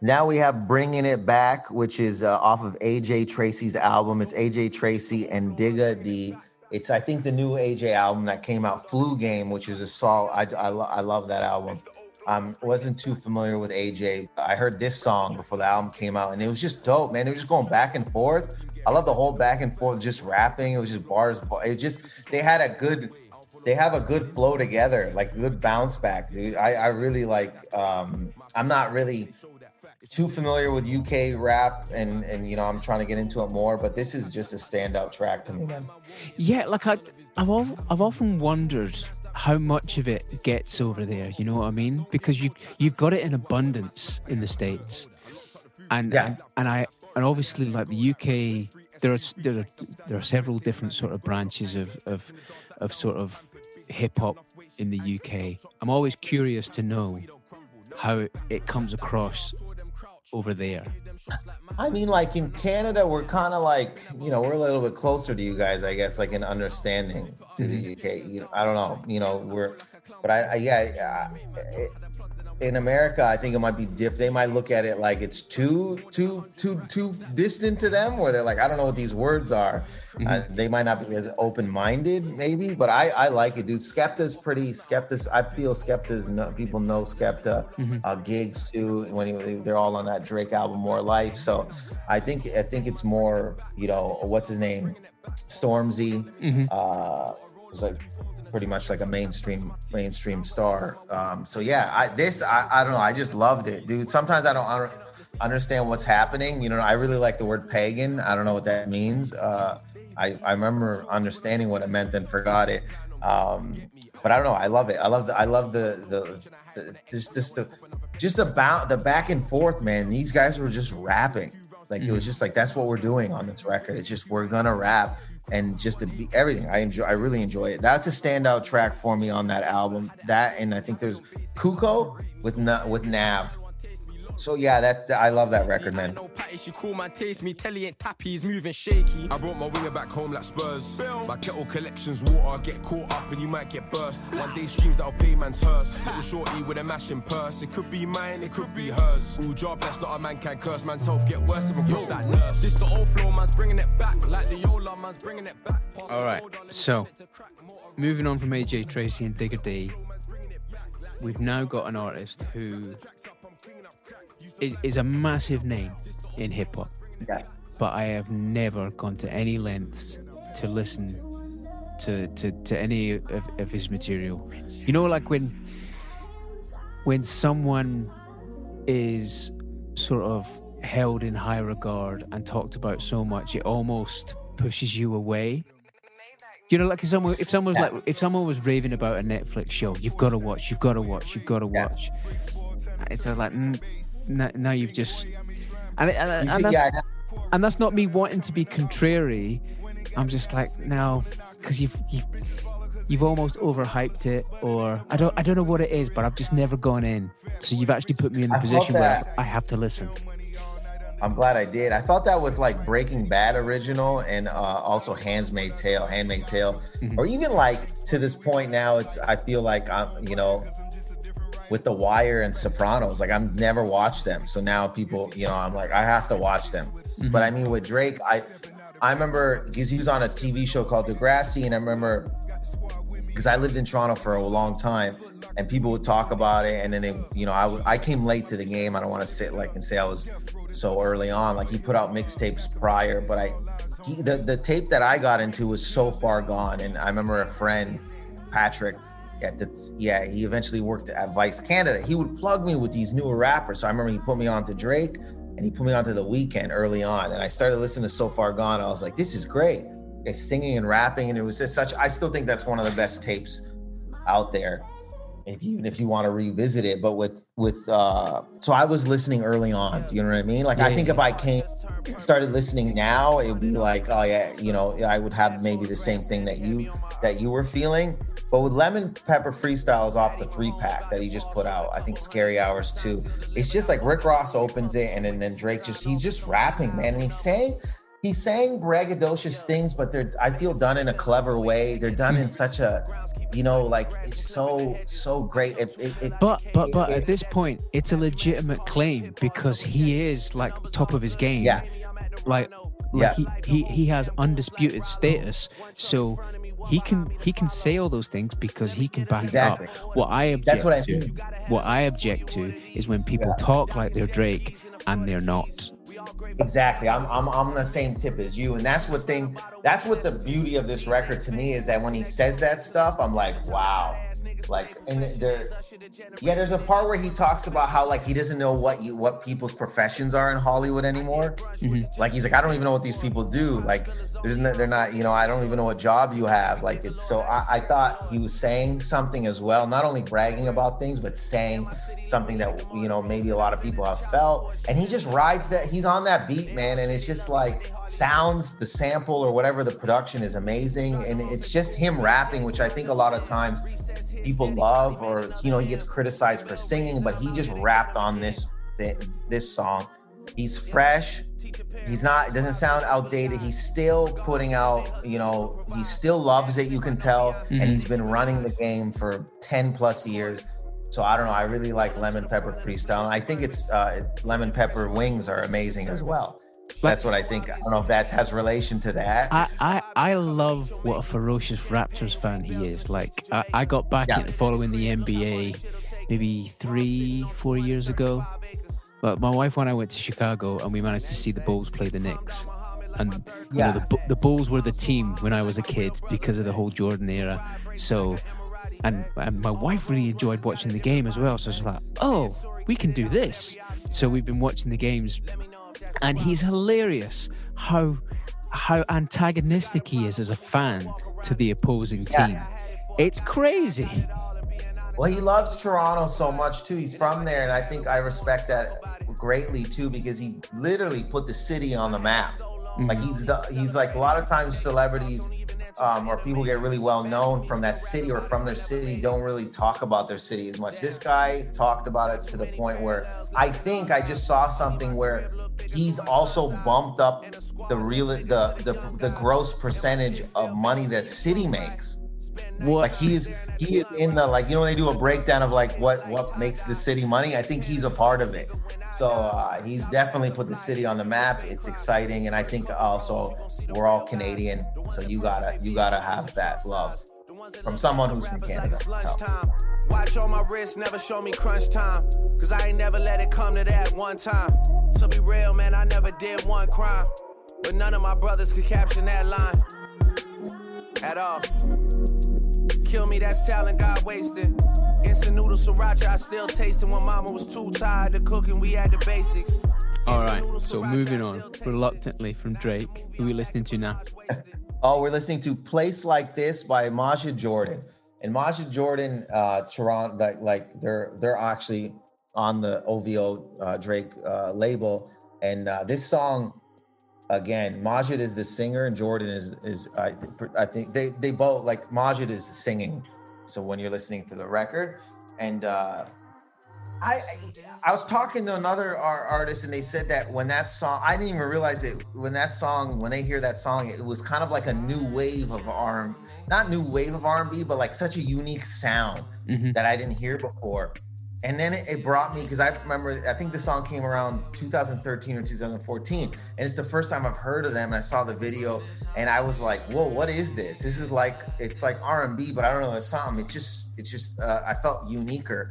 Now we have Bringing It Back, which is uh, off of AJ Tracey's album. It's AJ Tracy and Digga D. It's, I think, the new AJ album that came out, Flu Game, which is a song. I, I, I love that album. Um, wasn't too familiar with AJ. I heard this song before the album came out, and it was just dope, man. It was just going back and forth. I love the whole back and forth, just rapping. It was just bars. It just they had a good, they have a good flow together, like good bounce back, dude. I, I really like. Um, I'm not really too familiar with UK rap, and and you know I'm trying to get into it more, but this is just a standout track to me. Yeah, like I, I've al- I've often wondered how much of it gets over there. You know what I mean? Because you you've got it in abundance in the states, and Yeah. and, and I and obviously like the UK, there are there are there are several different sort of branches of of of sort of hip hop in the UK. I'm always curious to know how it comes across over there. I mean, like in Canada, we're kind of like, you know, we're a little bit closer to you guys, I guess, like in understanding to the mm-hmm. UK. You know, I don't know, you know, we're, but I, I yeah, in America, I think it might be diff. They might look at it like it's too, too, too, too distant to them, where they're like, I don't know what these words are. Uh, they might not be as open-minded, maybe. But I, I like it, dude. Skepta's pretty. Skepta's. I feel Skepta's. No, people know Skepta. Uh, Giggs too. When he, they're all on that Drake album, More Life. So I think I think it's more. You know, what's his name? Stormzy. Uh, it's like pretty much like a mainstream mainstream star. Um, so yeah, I this I, I don't know. I just loved it, dude. Sometimes I don't, I don't understand what's happening. You know, I really like the word pagan. I don't know what that means. Uh, I I remember understanding what it meant, then forgot it. Um, but I don't know. I love it. I love the I love the the, the just just the just about the back and forth, man. These guys were just rapping. Like it was just like that's what we're doing on this record. It's just we're gonna rap and just to be everything. I enjoy. I really enjoy it. That's a standout track for me on that album. That and I think there's Kuko with with Nav. So yeah, that I love that record, man. No patty, she cool man taste me. Telly ain't tappy, he's moving shaky. I brought my winger back home like Spurs. My kettle collections water, get caught up and you might get burst. One day streams that'll pay man's hearse. Little shorty with a mashing purse. It could be mine, it could be hers. Ooh, job blessed, not a man can curse. Man's health get worse if I cross that nurse. This the old flow, man's bringing it back. Like the Yola, man's bringing it back. All right, the road on and so turn it to crack. Motor moving on from AJ Tracey and Digga D, we've now got an artist who is, is a massive name in hip hop, Yeah. but I have never gone to any lengths to listen to to, to any of, of his material. You know, like when when someone is sort of held in high regard and talked about so much, it almost pushes you away. You know, like if someone if someone was like if someone was raving about a Netflix show, you've got to watch, you've got to watch, you've got to Yeah. watch. It's uh, like mm, now, now you've just and, and, You and that's, and that's not me wanting to be contrary. I'm just like now because you've you've you've almost overhyped it, or I don't I don't know what it is, but I've just never gone in. So you've actually put me in the I position where. I have to listen. I'm glad I did. I thought that with like Breaking Bad original and uh, also Handmaid's Tale, Handmaid's Tale, or even like to this point now, it's I feel like I'm you know with The Wire and Sopranos, like I've never watched them, so now people you know I'm like I have to watch them. Mm-hmm. But I mean with Drake, I I remember because he was on a TV show called Degrassi, and I remember because I lived in Toronto for a long time, and people would talk about it, and then they, you know, I w- I came late to the game. I don't want to sit like and say I was so early on. Like he put out mixtapes prior, but I he, the the tape that I got into was so far gone, and I remember a friend, Patrick. Yeah, that's, yeah, he eventually worked at Vice Canada. He would plug me with these newer rappers. So I remember he put me on to Drake and he put me on to the Weeknd early on. And I started listening to So Far Gone. I was like, this is great. Singing and rapping. And it was just such, I still think that's one of the best tapes out there. Even if you want to revisit it. But with with uh, so I was listening early on. Do you know what I mean? Like I think yeah. if I came started listening now, it would be like, oh yeah, you know, I would have maybe the same thing that you that you were feeling. But with Lemon Pepper freestyles off the three pack that he just put out. I think Scary Hours too. It's just like Rick Ross opens it and then, then Drake just he's just rapping, man. And he's saying he's saying braggadocious things, but they're I feel done in a clever way. They're done in such a you know, like it's so so great. It, it, it, But but but at this point, it's a legitimate claim because he is like top of his game. Yeah. Like, Yeah. he, he he has undisputed status, so he can he can say all those things because he can back Exactly. it up. What I object That's what I to, what I object to is when people talk like they're Drake and they're not. Exactly. I'm I'm I'm the same tip as you. And that's what thing that's what the beauty of this record to me is that when he says that stuff, I'm like, wow. Like and there yeah, there's a part where he talks about how like he doesn't know what you what people's professions are in Hollywood anymore. Mm-hmm. Like he's like, I don't even know what these people do. Like there's no, they're not, you know, I don't even know what job you have. Like it's so I, I thought he was saying something as well, not only bragging about things, but saying something that you know maybe a lot of people have felt. And he just rides that he's on that beat, man. And it's just like sounds, the sample or whatever the production is amazing. And it's just him rapping, which I think a lot of times people love or you know he gets criticized for singing but he just rapped on this this song. He's fresh. He's not it doesn't sound outdated. He's still putting out you know he still loves it you can tell. And Mhm. he's been running the game for 10 plus years. So i don't know i really like lemon pepper freestyle. I think it's uh lemon pepper wings are amazing as well that's what i think i don't know if that has relation to that I, I, I love what a ferocious Raptors fan he is. Like I, I got back Yeah. into following the NBA maybe three, four years ago. But my wife and I went to Chicago and we managed to see the Bulls play the Knicks. And you Yeah. know, the, the Bulls were the team when I was a kid because of the whole Jordan era. So and, and my wife really enjoyed watching the game as well. So it's like, oh, we can do this. So we've been watching the games, and he's hilarious. How how antagonistic he is as a fan to the opposing Yeah. team. It's crazy. Well, he loves Toronto so much too. He's from there, and I think I respect that greatly too because he literally put the city on the map. Like he's the, he's like a lot of times celebrities um, or people get really well known from that city or from their city don't really talk about their city as much. This guy talked about it to the point where I think I just saw something where he's also bumped up the real the the, the gross percentage of money that city makes. What? Like he's he is in the like you know when they do a breakdown of like what what makes the city money. I think he's a part of it. So uh, he's definitely put the city on the map. It's exciting, and I think also we're all Canadian, so you gotta you gotta have that love from someone who's from Canada. So. Watch on my wrist, never show me crunch time. Cause I ain't never let it come to that one time. To be real, man, I never did one crime. But none of my brothers could capture that line. At all. Kill me, that's talent God wasted. Instant noodle sriracha, I still tasting when mama was too tired to cooking. We had the basics. All right. So moving on reluctantly from Drake. Who we listening to now? Oh, we're listening to "Place Like This" by Majid Jordan, and Majid Jordan, uh, Toronto, like, like they're they're actually on the OVO uh, Drake uh, label, and uh, this song, again, Majid is the singer and Jordan is is I, I think they they both like Majid is singing, so when you're listening to the record, and uh, I, I was talking to another ar- artist and they said that when that song I didn't even realize it when that song when they hear that song it was kind of like a new wave of R not new wave of R&B but like such a unique sound Mhm. that I didn't hear before. And then it, it brought me because I remember I think the song came around 2013 or 2014 and it's the first time I've heard of them and I saw the video and I was like whoa what is this? This is like it's like R&B but I don't know the song it's just it's just uh, I felt uniquer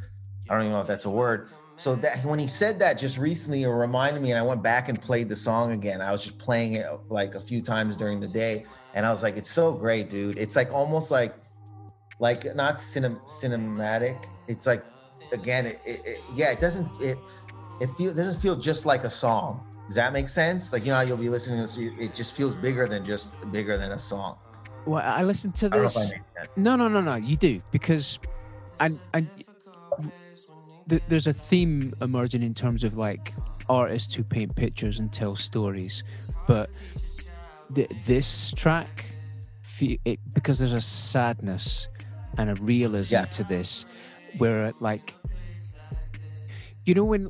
I don't even know if that's a word. So that when he said that just recently, it reminded me, and I went back and played the song again. I was just playing it like a few times during the day, and I was like, "It's so great, dude! It's like almost like, like not cinem- cinematic. It's like, again, it, it, it- yeah, it doesn't it it feel it doesn't feel just like a song. Does that make sense? Like you know, how you'll be listening to this, it just feels bigger than just bigger than a song. Well, I listened to I don't know if I this. No, no, no, no. You do because and and th- there's a theme emerging in terms of like artists who paint pictures and tell stories, but th- this track, it, because there's a sadness and a realism Yeah. to this, where like. You know when,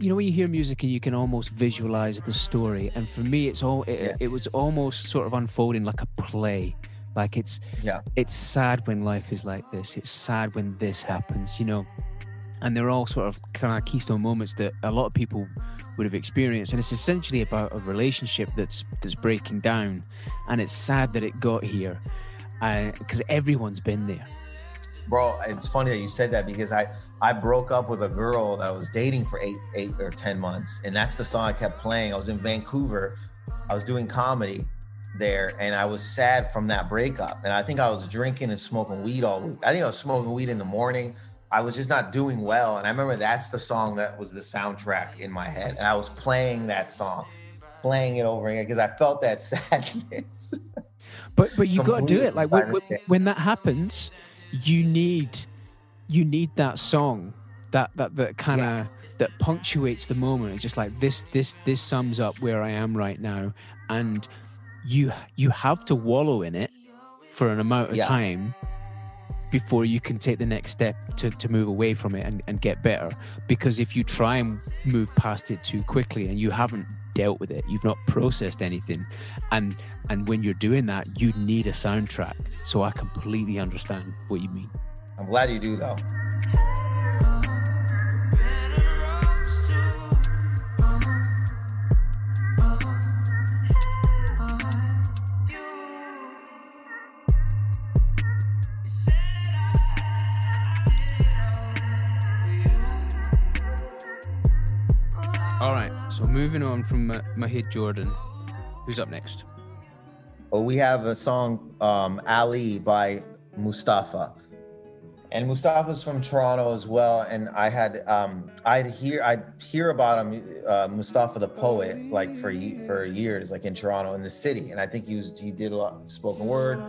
you know when you hear music and you can almost visualize the story, and for me, it's all it, Yeah. it was almost sort of unfolding like a play. Like it's Yeah. it's sad when life is like this. It's sad when this happens, you know. And they're all sort of kind of keystone moments that a lot of people would have experienced. And it's essentially about a relationship that's that's breaking down, and it's sad that it got here, uh, because everyone's been there. bro it's funny that you said that because i i broke up with a girl that i was dating for eight eight or ten months. And that's the song i kept playing. I was in vancouver. I was doing comedy there. And i was sad from that breakup. And i think i was drinking and smoking weed all week. I think i was smoking weed in the morning i was just not doing well and i remember that's the song that was the soundtrack in my head and i was playing that song playing it over again because i felt that sadness But but you got to do it. Like when, when, that happens, you need you need that song that that that kind of that punctuates the moment. It's just like this this this sums up where I am right now, and you you have to wallow in it for an amount of Yeah. time before you can take the next step to, to move away from it and, and get better. Because if you try and move past it too quickly and you haven't dealt with it you've not processed anything and and when you're doing that you need a soundtrack. So i completely understand what you mean. I'm glad you do though moving on from Majid Jordan who's up next Well, we have a song, um, Ali by Mustafa. And Mustafa's from Toronto as well. And I had, um, I'd hear, I'd hear about him, uh, Mustafa the poet, like for for years, like in Toronto, in the city. And I think he was, he did a lot of spoken word,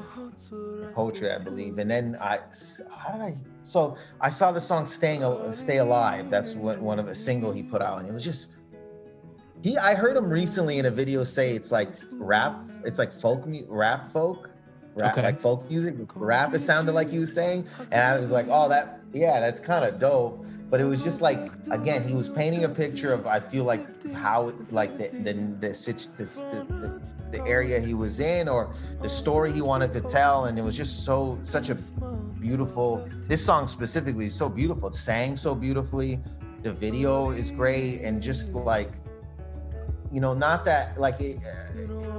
poetry, I believe. And then I, how did I? So I saw the song "Staying, Stay Alive." That's one of a single he put out, and it was just he I heard him recently in a video say it's like rap, it's like folk rap folk, rap Okay. like folk music, rap it sounded like he was saying. And I was like, "Oh, that yeah, that's kind of dope." But it was just like again, he was painting a picture of I feel like how like the the the, the, the the area he was in or the story he wanted to tell and it was just so such a beautiful this song specifically is so beautiful it sang so beautifully the video is great and just like you know not that like it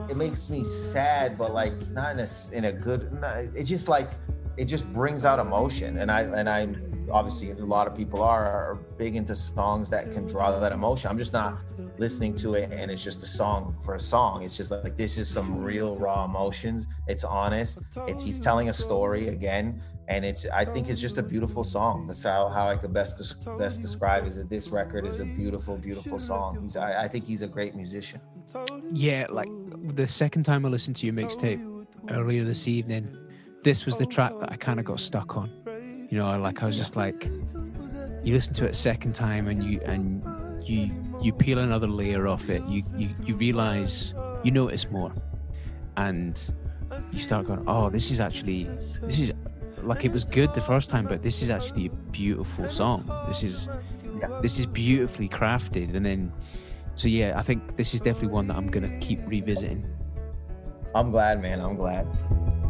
it makes me sad but like not in a in a good it just like it just brings out emotion. And i and i obviously a lot of people are are big into songs that can draw that emotion. I'm just not listening to it and it's just a song for a song. It's just like this is some real raw emotions. It's honest. It's he's telling a story again and it's i think it's just a beautiful song. That's how, how i could best des- best describe is that this record is a beautiful beautiful song. He's I, I think he's a great musician. Yeah, like the second time I listened to your mixtape earlier this evening, this was the track that I kind of got stuck on. You know, like I was just like, you listen to it a second time and you and you you peel another layer off it. You you you realize you notice more, and you start going, oh, this is actually this is like it was good the first time, but this is actually a beautiful song. This is this is beautifully crafted, and then. So yeah, I think this is definitely one that I'm gonna keep revisiting. i'm glad man i'm glad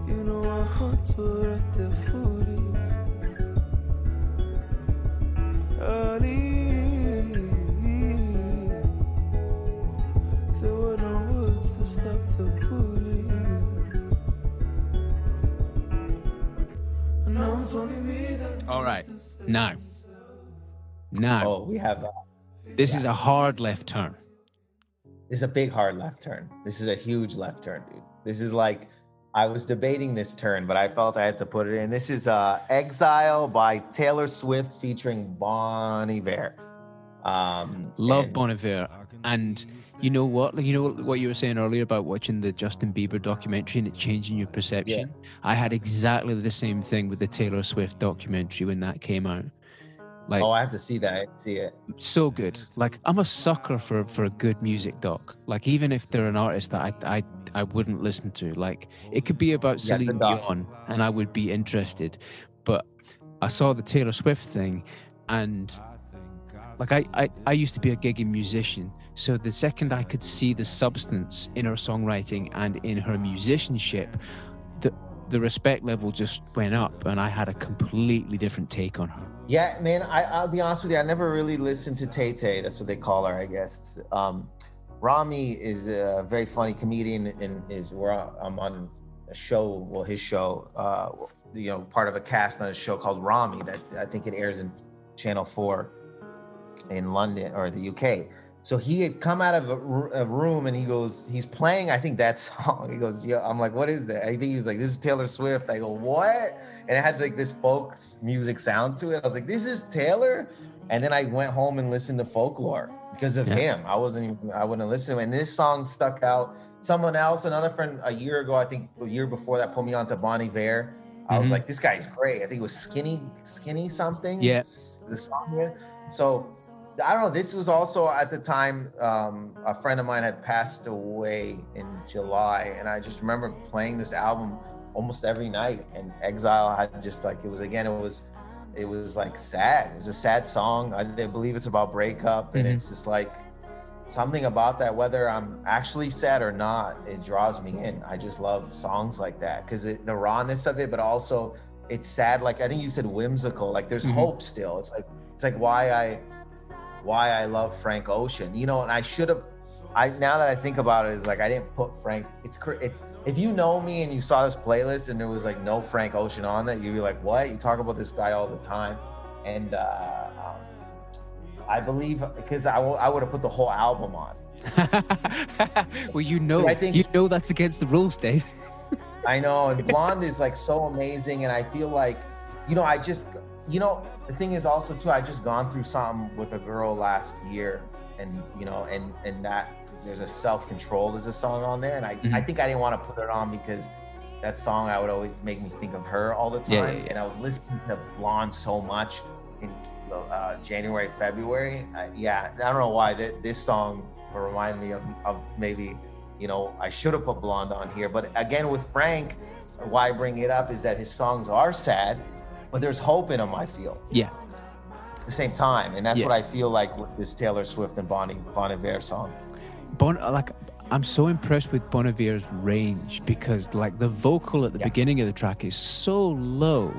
You know our hearts were at their fullest. Early, All right, now, now, oh we have uh, this is a hard left turn. this is a big hard left turn. This is a huge left turn dude. This is like i was debating this turn but i felt i had to put it in. This is uh exile by taylor swift featuring bon iver. Um, Love and- Bon Iver, and you know what? Like, You know what you were saying earlier about watching the Justin Bieber documentary and it changing your perception. I had exactly the same thing with the Taylor Swift documentary when that came out. Like, oh, I have to see that. See it. so good. Like, I'm a sucker for for a good music doc. Like, even if they're an artist that I I I wouldn't listen to. Like, it could be about Yeah, Celine. Dion, and I would be interested. But I saw the Taylor Swift thing, and like I, I, I used to be a gigging musician. So the second I could see the substance in her songwriting and in her musicianship, the the respect level just went up, and I had a completely different take on her. Yeah, man. I, I'll be honest with you. I never really listened to Tay Tay. That's what they call her, I guess. Um, Rami is a very funny comedian, and is where I'm on a show. Well, his show. Uh, you know, part of a cast on a show called Rami that I think it airs in Channel Four in London or the UK. So he had come out of a room and he goes, he's playing, I think that song. He goes, yeah. I'm like, what is that? I think he was like, this is Taylor Swift. I go, what? And it had like this folk music sound to it. I was like, this is Taylor. And then I went home and listened to folklore because of Yeah. him. I wasn't even, I wouldn't listen. And this song stuck out. Someone else, another friend, a year ago, I think a year before that, put me on to Bon Iver. I was Mhm. like, this guy's great. I think it was Skinny, Skinny something. Yeah. The song. yeah. So I don't know. This was also at the time um, a friend of mine had passed away in July, and I just remember playing this album almost every night. And Exile had just like it was again. It was it was like sad. It was a sad song. I, I believe it's about breakup, and Mhm. it's just like something about that. Whether I'm actually sad or not, it draws me in. I just love songs like that because the rawness of it, but also it's sad. Like I think you said whimsical. Like there's Mhm. hope still. It's like it's like why I why I love Frank Ocean. You know, and I should have. I now that I think about it, is like I didn't put Frank. It's it's if you know me and you saw this playlist and there was like no Frank Ocean on that, you'd be like, what? You talk about this guy all the time, and uh, um, I believe because I w- I would have put the whole album on. well, you know, I think- you know that's against the rules, Dave. I know, and Blonde is like so amazing, and I feel like, you know, I just, you know, the thing is also too, I just gone through something with a girl last year, and you know, and and that there's a self control is a song on there, and I I Mhm. think I didn't want to put it on because that song I would always make me think of her all the time, Yeah, yeah, yeah. and I was listening to Blonde so much in uh, January, February. Uh, yeah, I don't know why th- this song reminded me of, of maybe you know, I should have put Blonde on here. But again, with Frank, why I bring it up is that his songs are sad, but there's hope in them, I feel, Yeah, at the same time. And that's Yeah. what I feel like with this Taylor Swift and Bonnie, Bon Iver song. Bon like I'm so impressed with Bon Iver's range because like the vocal at the Yeah. beginning of the track is so low,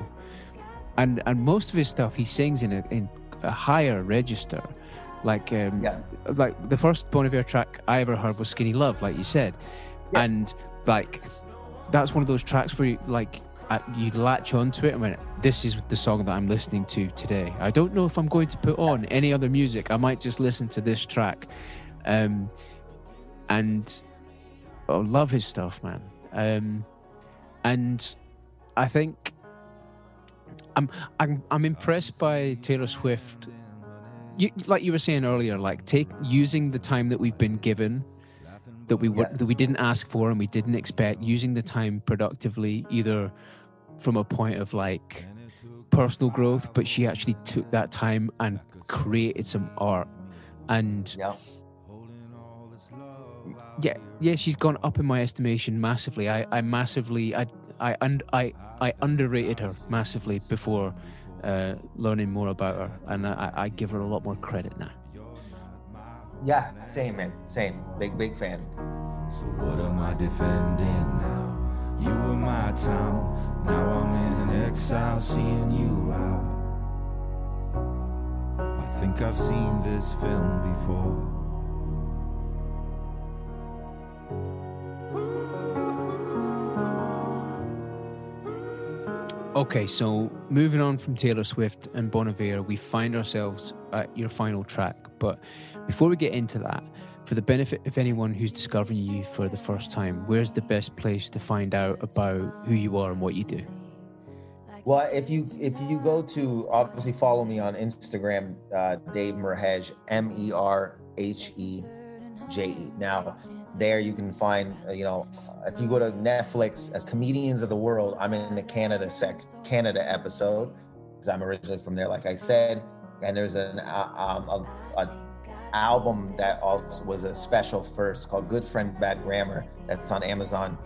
and and most of his stuff he sings in a in a higher register, like um, Yeah. like the first Bon Iver track I ever heard was Skinny Love, like you said, Yeah. and like that's one of those tracks where you, like uh, you latch onto it and went, this is the song that I'm listening to today. I don't know if I'm going to put on any other music. I might just listen to this track. Um, and I love his stuff, man. Um, and I think I'm I'm I'm impressed by Taylor Swift. You, like you were saying earlier, like take using the time that we've been given, that we were, Yeah. that we didn't ask for and we didn't expect, using the time productively, either from a point of like personal growth, but she actually took that time and created some art. And Yeah. yeah, yeah, she's gone up in my estimation massively. I, I massively, I, I, und, I, I underrated her massively before uh, learning more about her, and I, I give her a lot more credit now. Yeah, same, man. Same. Big, big fan. So what am I defending now? You were my town. Now I'm in exile, seeing you out. I think I've seen this film before. Okay, so moving on from Taylor Swift and Bon Iver, we find ourselves at your final track. But before we get into that, for the benefit of anyone who's discovering you for the first time, where's the best place to find out about who you are and what you do? Well, if you if you go to obviously follow me on Instagram, uh, Dave Merheje, M E R H E J E. Now, there you can find uh, you know if you go to Netflix, uh, Comedians of the World, I'm in the Canada sec Canada episode because I'm originally from there, like I said. And there's an uh, um, a, a album that also was a special first called Good Friend Bad Grammar that's on Amazon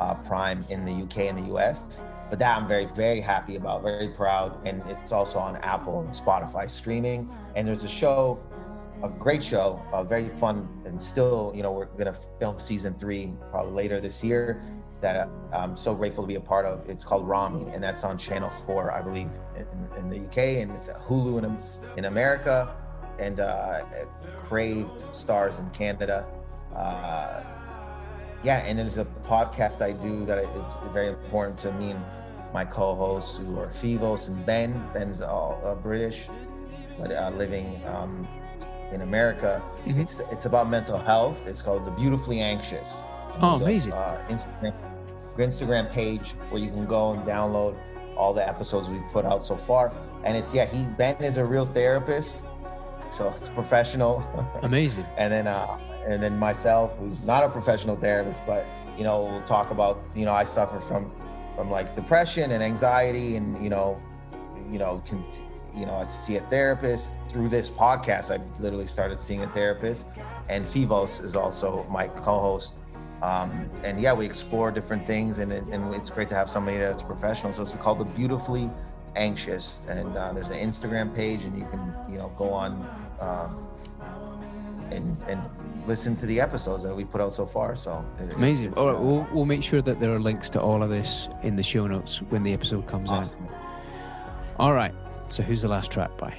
uh, Prime in the UK and the US. But that I'm very, very happy about, very proud. And it's also on Apple and Spotify streaming. And there's a show, a great show, a very fun. And still, you know, we're going to film season three probably later this year that I'm so grateful to be a part of. It's called Rami, and that's on Channel 4, I believe, in, in the UK. And it's a Hulu in, in America and uh, Crave Starz in Canada. Uh, yeah, and there's a podcast I do that it's very important to me and my co-hosts who are Fivos and Ben. Ben's all uh, British, but uh, living um, in America. Mhm. It's it's about mental health. It's called The Beautifully Anxious. Oh, There's a, amazing. uh, Instagram, Instagram page where you can go and download all the episodes we've put out so far. And it's yeah, he Ben is a real therapist, so it's professional. Amazing. and then uh, and then myself, who's not a professional therapist, but you know, we'll talk about you know I suffer from from like depression and anxiety, and you know, you know, can, you know, I see a therapist through this podcast. I literally started seeing a therapist, and Fivos is also my co-host. Um, and yeah, we explore different things, and, it- and it's great to have somebody that's professional. So it's called the Beautifully Anxious, and uh, there's an Instagram page, and you can you know go on um, and and listen to the episodes that we put out so far. So it- Amazing. All right, uh, we'll, we'll make sure that there are links to all of this in the show notes when the episode comes Awesome. out. All right. So who's the last track by?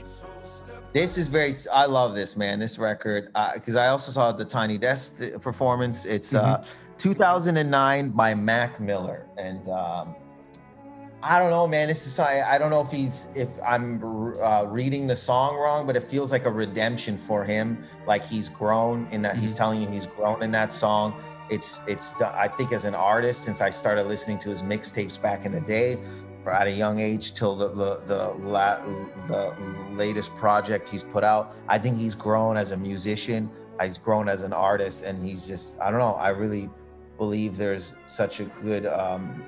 This is very. I love this man. This record because I also saw the Tiny Desk performance. It's uh, 2009 by Mac Miller, and um, I don't know, man. This is I, I don't know if he's if I'm uh, reading the song wrong, but it feels like a redemption for him. Like he's grown in that. He's telling you he's grown in that song. It's it's I think as an artist since I started listening to his mixtapes back in the day, at a young age till the the the, la, the latest project he's put out. I think he's grown as a musician. He's grown as an artist, and he's just I don't know. I really believe there's such a good um,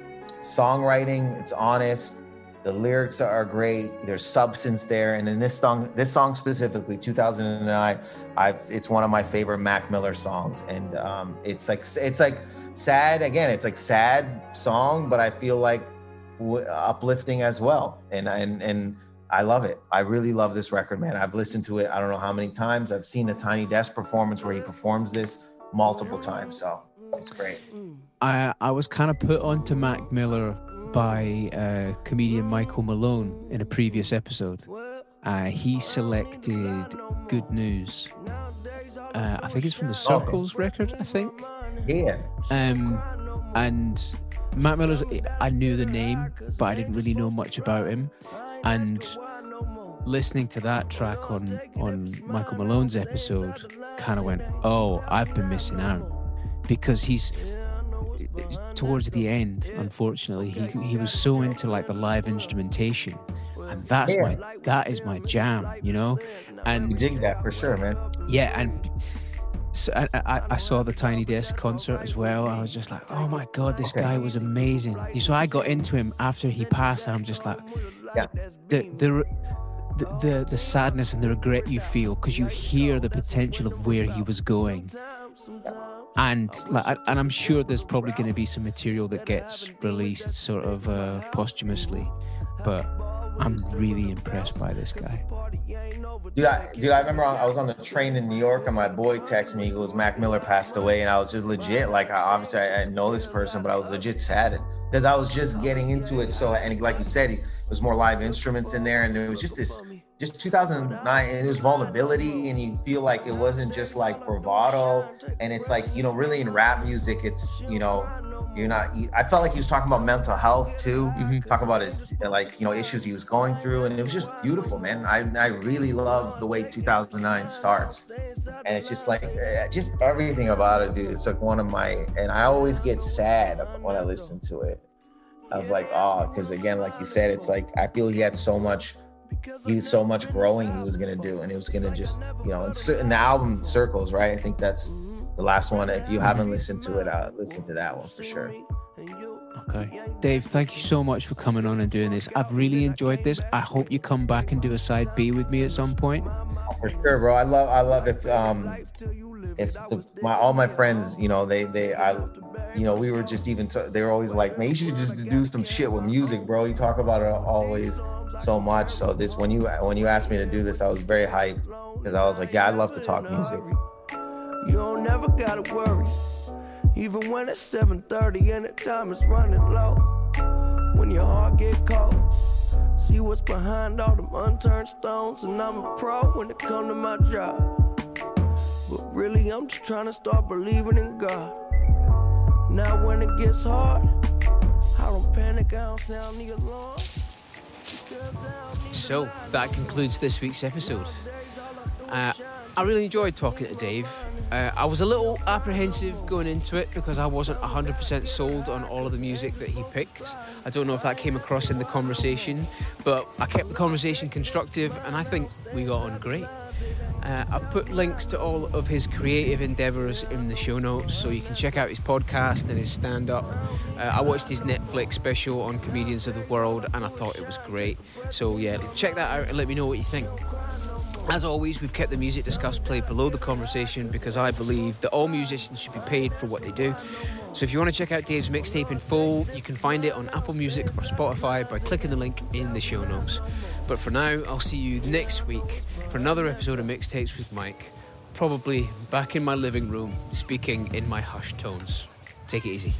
songwriting. It's honest. The lyrics are great. There's substance there, and in this song, this song specifically, 2009, I've, it's one of my favorite Mac Miller songs, and um, it's like it's like sad again. It's like sad song, but I feel like w- uplifting as well, and and and I love it. I really love this record, man. I've listened to it. I don't know how many times. I've seen the Tiny Desk performance where he performs this multiple times, so it's great. I I was kind of put onto Mac Miller by uh, comedian Michael Malone in a previous episode. Uh, he selected "Good News." Uh, I think it's from the Circles record. I think. Yeah. Um, and Mac Miller's. I knew the name, but I didn't really know much about him. And listening to that track on on Michael Malone's episode, kind of went, "Oh, I've been missing out," because he's towards the end. Unfortunately, he he was so into like the live instrumentation, and that's Yeah. my that is my jam, you know. And dig that for sure, man. Yeah, and so I, I, saw the Tiny Desk concert as well. I was just like, oh my god, this Okay. guy was amazing. So I got into him after he passed, and I'm just like, yeah, the the the the, the sadness and the regret you feel because you hear the potential of where he was going. And like, and I'm sure there's probably going to be some material that gets released sort of uh, posthumously, but I'm really impressed by this guy. Dude, I, dude, I remember I was on the train in New York and my boy texted me. He goes, Mac Miller passed away. And I was just legit, like, I, obviously I, I know this person, but I was legit sad because I was just getting into it. So, and like you said, it was more live instruments in there. And there was just this, just 2009, and there's vulnerability. And you feel like it wasn't just like bravado. And it's like, you know, really in rap music, it's, you know, you're not, I felt like he was talking about mental health too, talking about his, like, you know, issues he was going through. And it was just beautiful, man. I, I really love the way 2009 starts. And it's just like, eh, just everything about it, dude. It's like one of my, and I always get sad when I listen to it. I was like, oh, because again, like you said, it's like I feel he had so much, he had so much growing he was gonna do, and it was gonna just, you know, in, cer- in the album Circles, right? I think that's the last one. If you haven't listened to it, uh, listen to that one for sure. Okay. Dave, thank you so much for coming on and doing this. I've really enjoyed this. I hope you come back and do a side B with me at some point. For sure, bro. I love, I love if, um, if the, my all my friends, you know, they they I, you know, we were just even t- they were always like, man, you should just do some shit with music, bro. You talk about it always so much. So this when you when you asked me to do this, I was very hyped because I was like, yeah, I'd love to talk music. You don't never gotta worry. Even when it's 7:30 and the time is running low. When your heart get cold. See what's behind all them unturned stones. And I'm a pro when it come to my job. But really, I'm just trying to start believing in God. Now when it gets hard, I don't panic, I don't sound the alarm. So that concludes this week's episode. Uh, I really enjoyed talking to Dave. Uh, I was a little apprehensive going into it because I wasn't 100% sold on all of the music that he picked. I don't know if that came across in the conversation, but I kept the conversation constructive and I think we got on great. Uh, I've put links to all of his creative endeavours in the show notes so you can check out his podcast and his stand up. Uh, I watched his Netflix special on Comedians of the World and I thought it was great. So, yeah, check that out and let me know what you think. As always, we've kept the music discussed played below the conversation because I believe that all musicians should be paid for what they do. So if you want to check out Dave's mixtape in full, you can find it on Apple Music or Spotify by clicking the link in the show notes. But for now, I'll see you next week for another episode of Mixtapes with Mike, probably back in my living room, speaking in my hushed tones. Take it easy.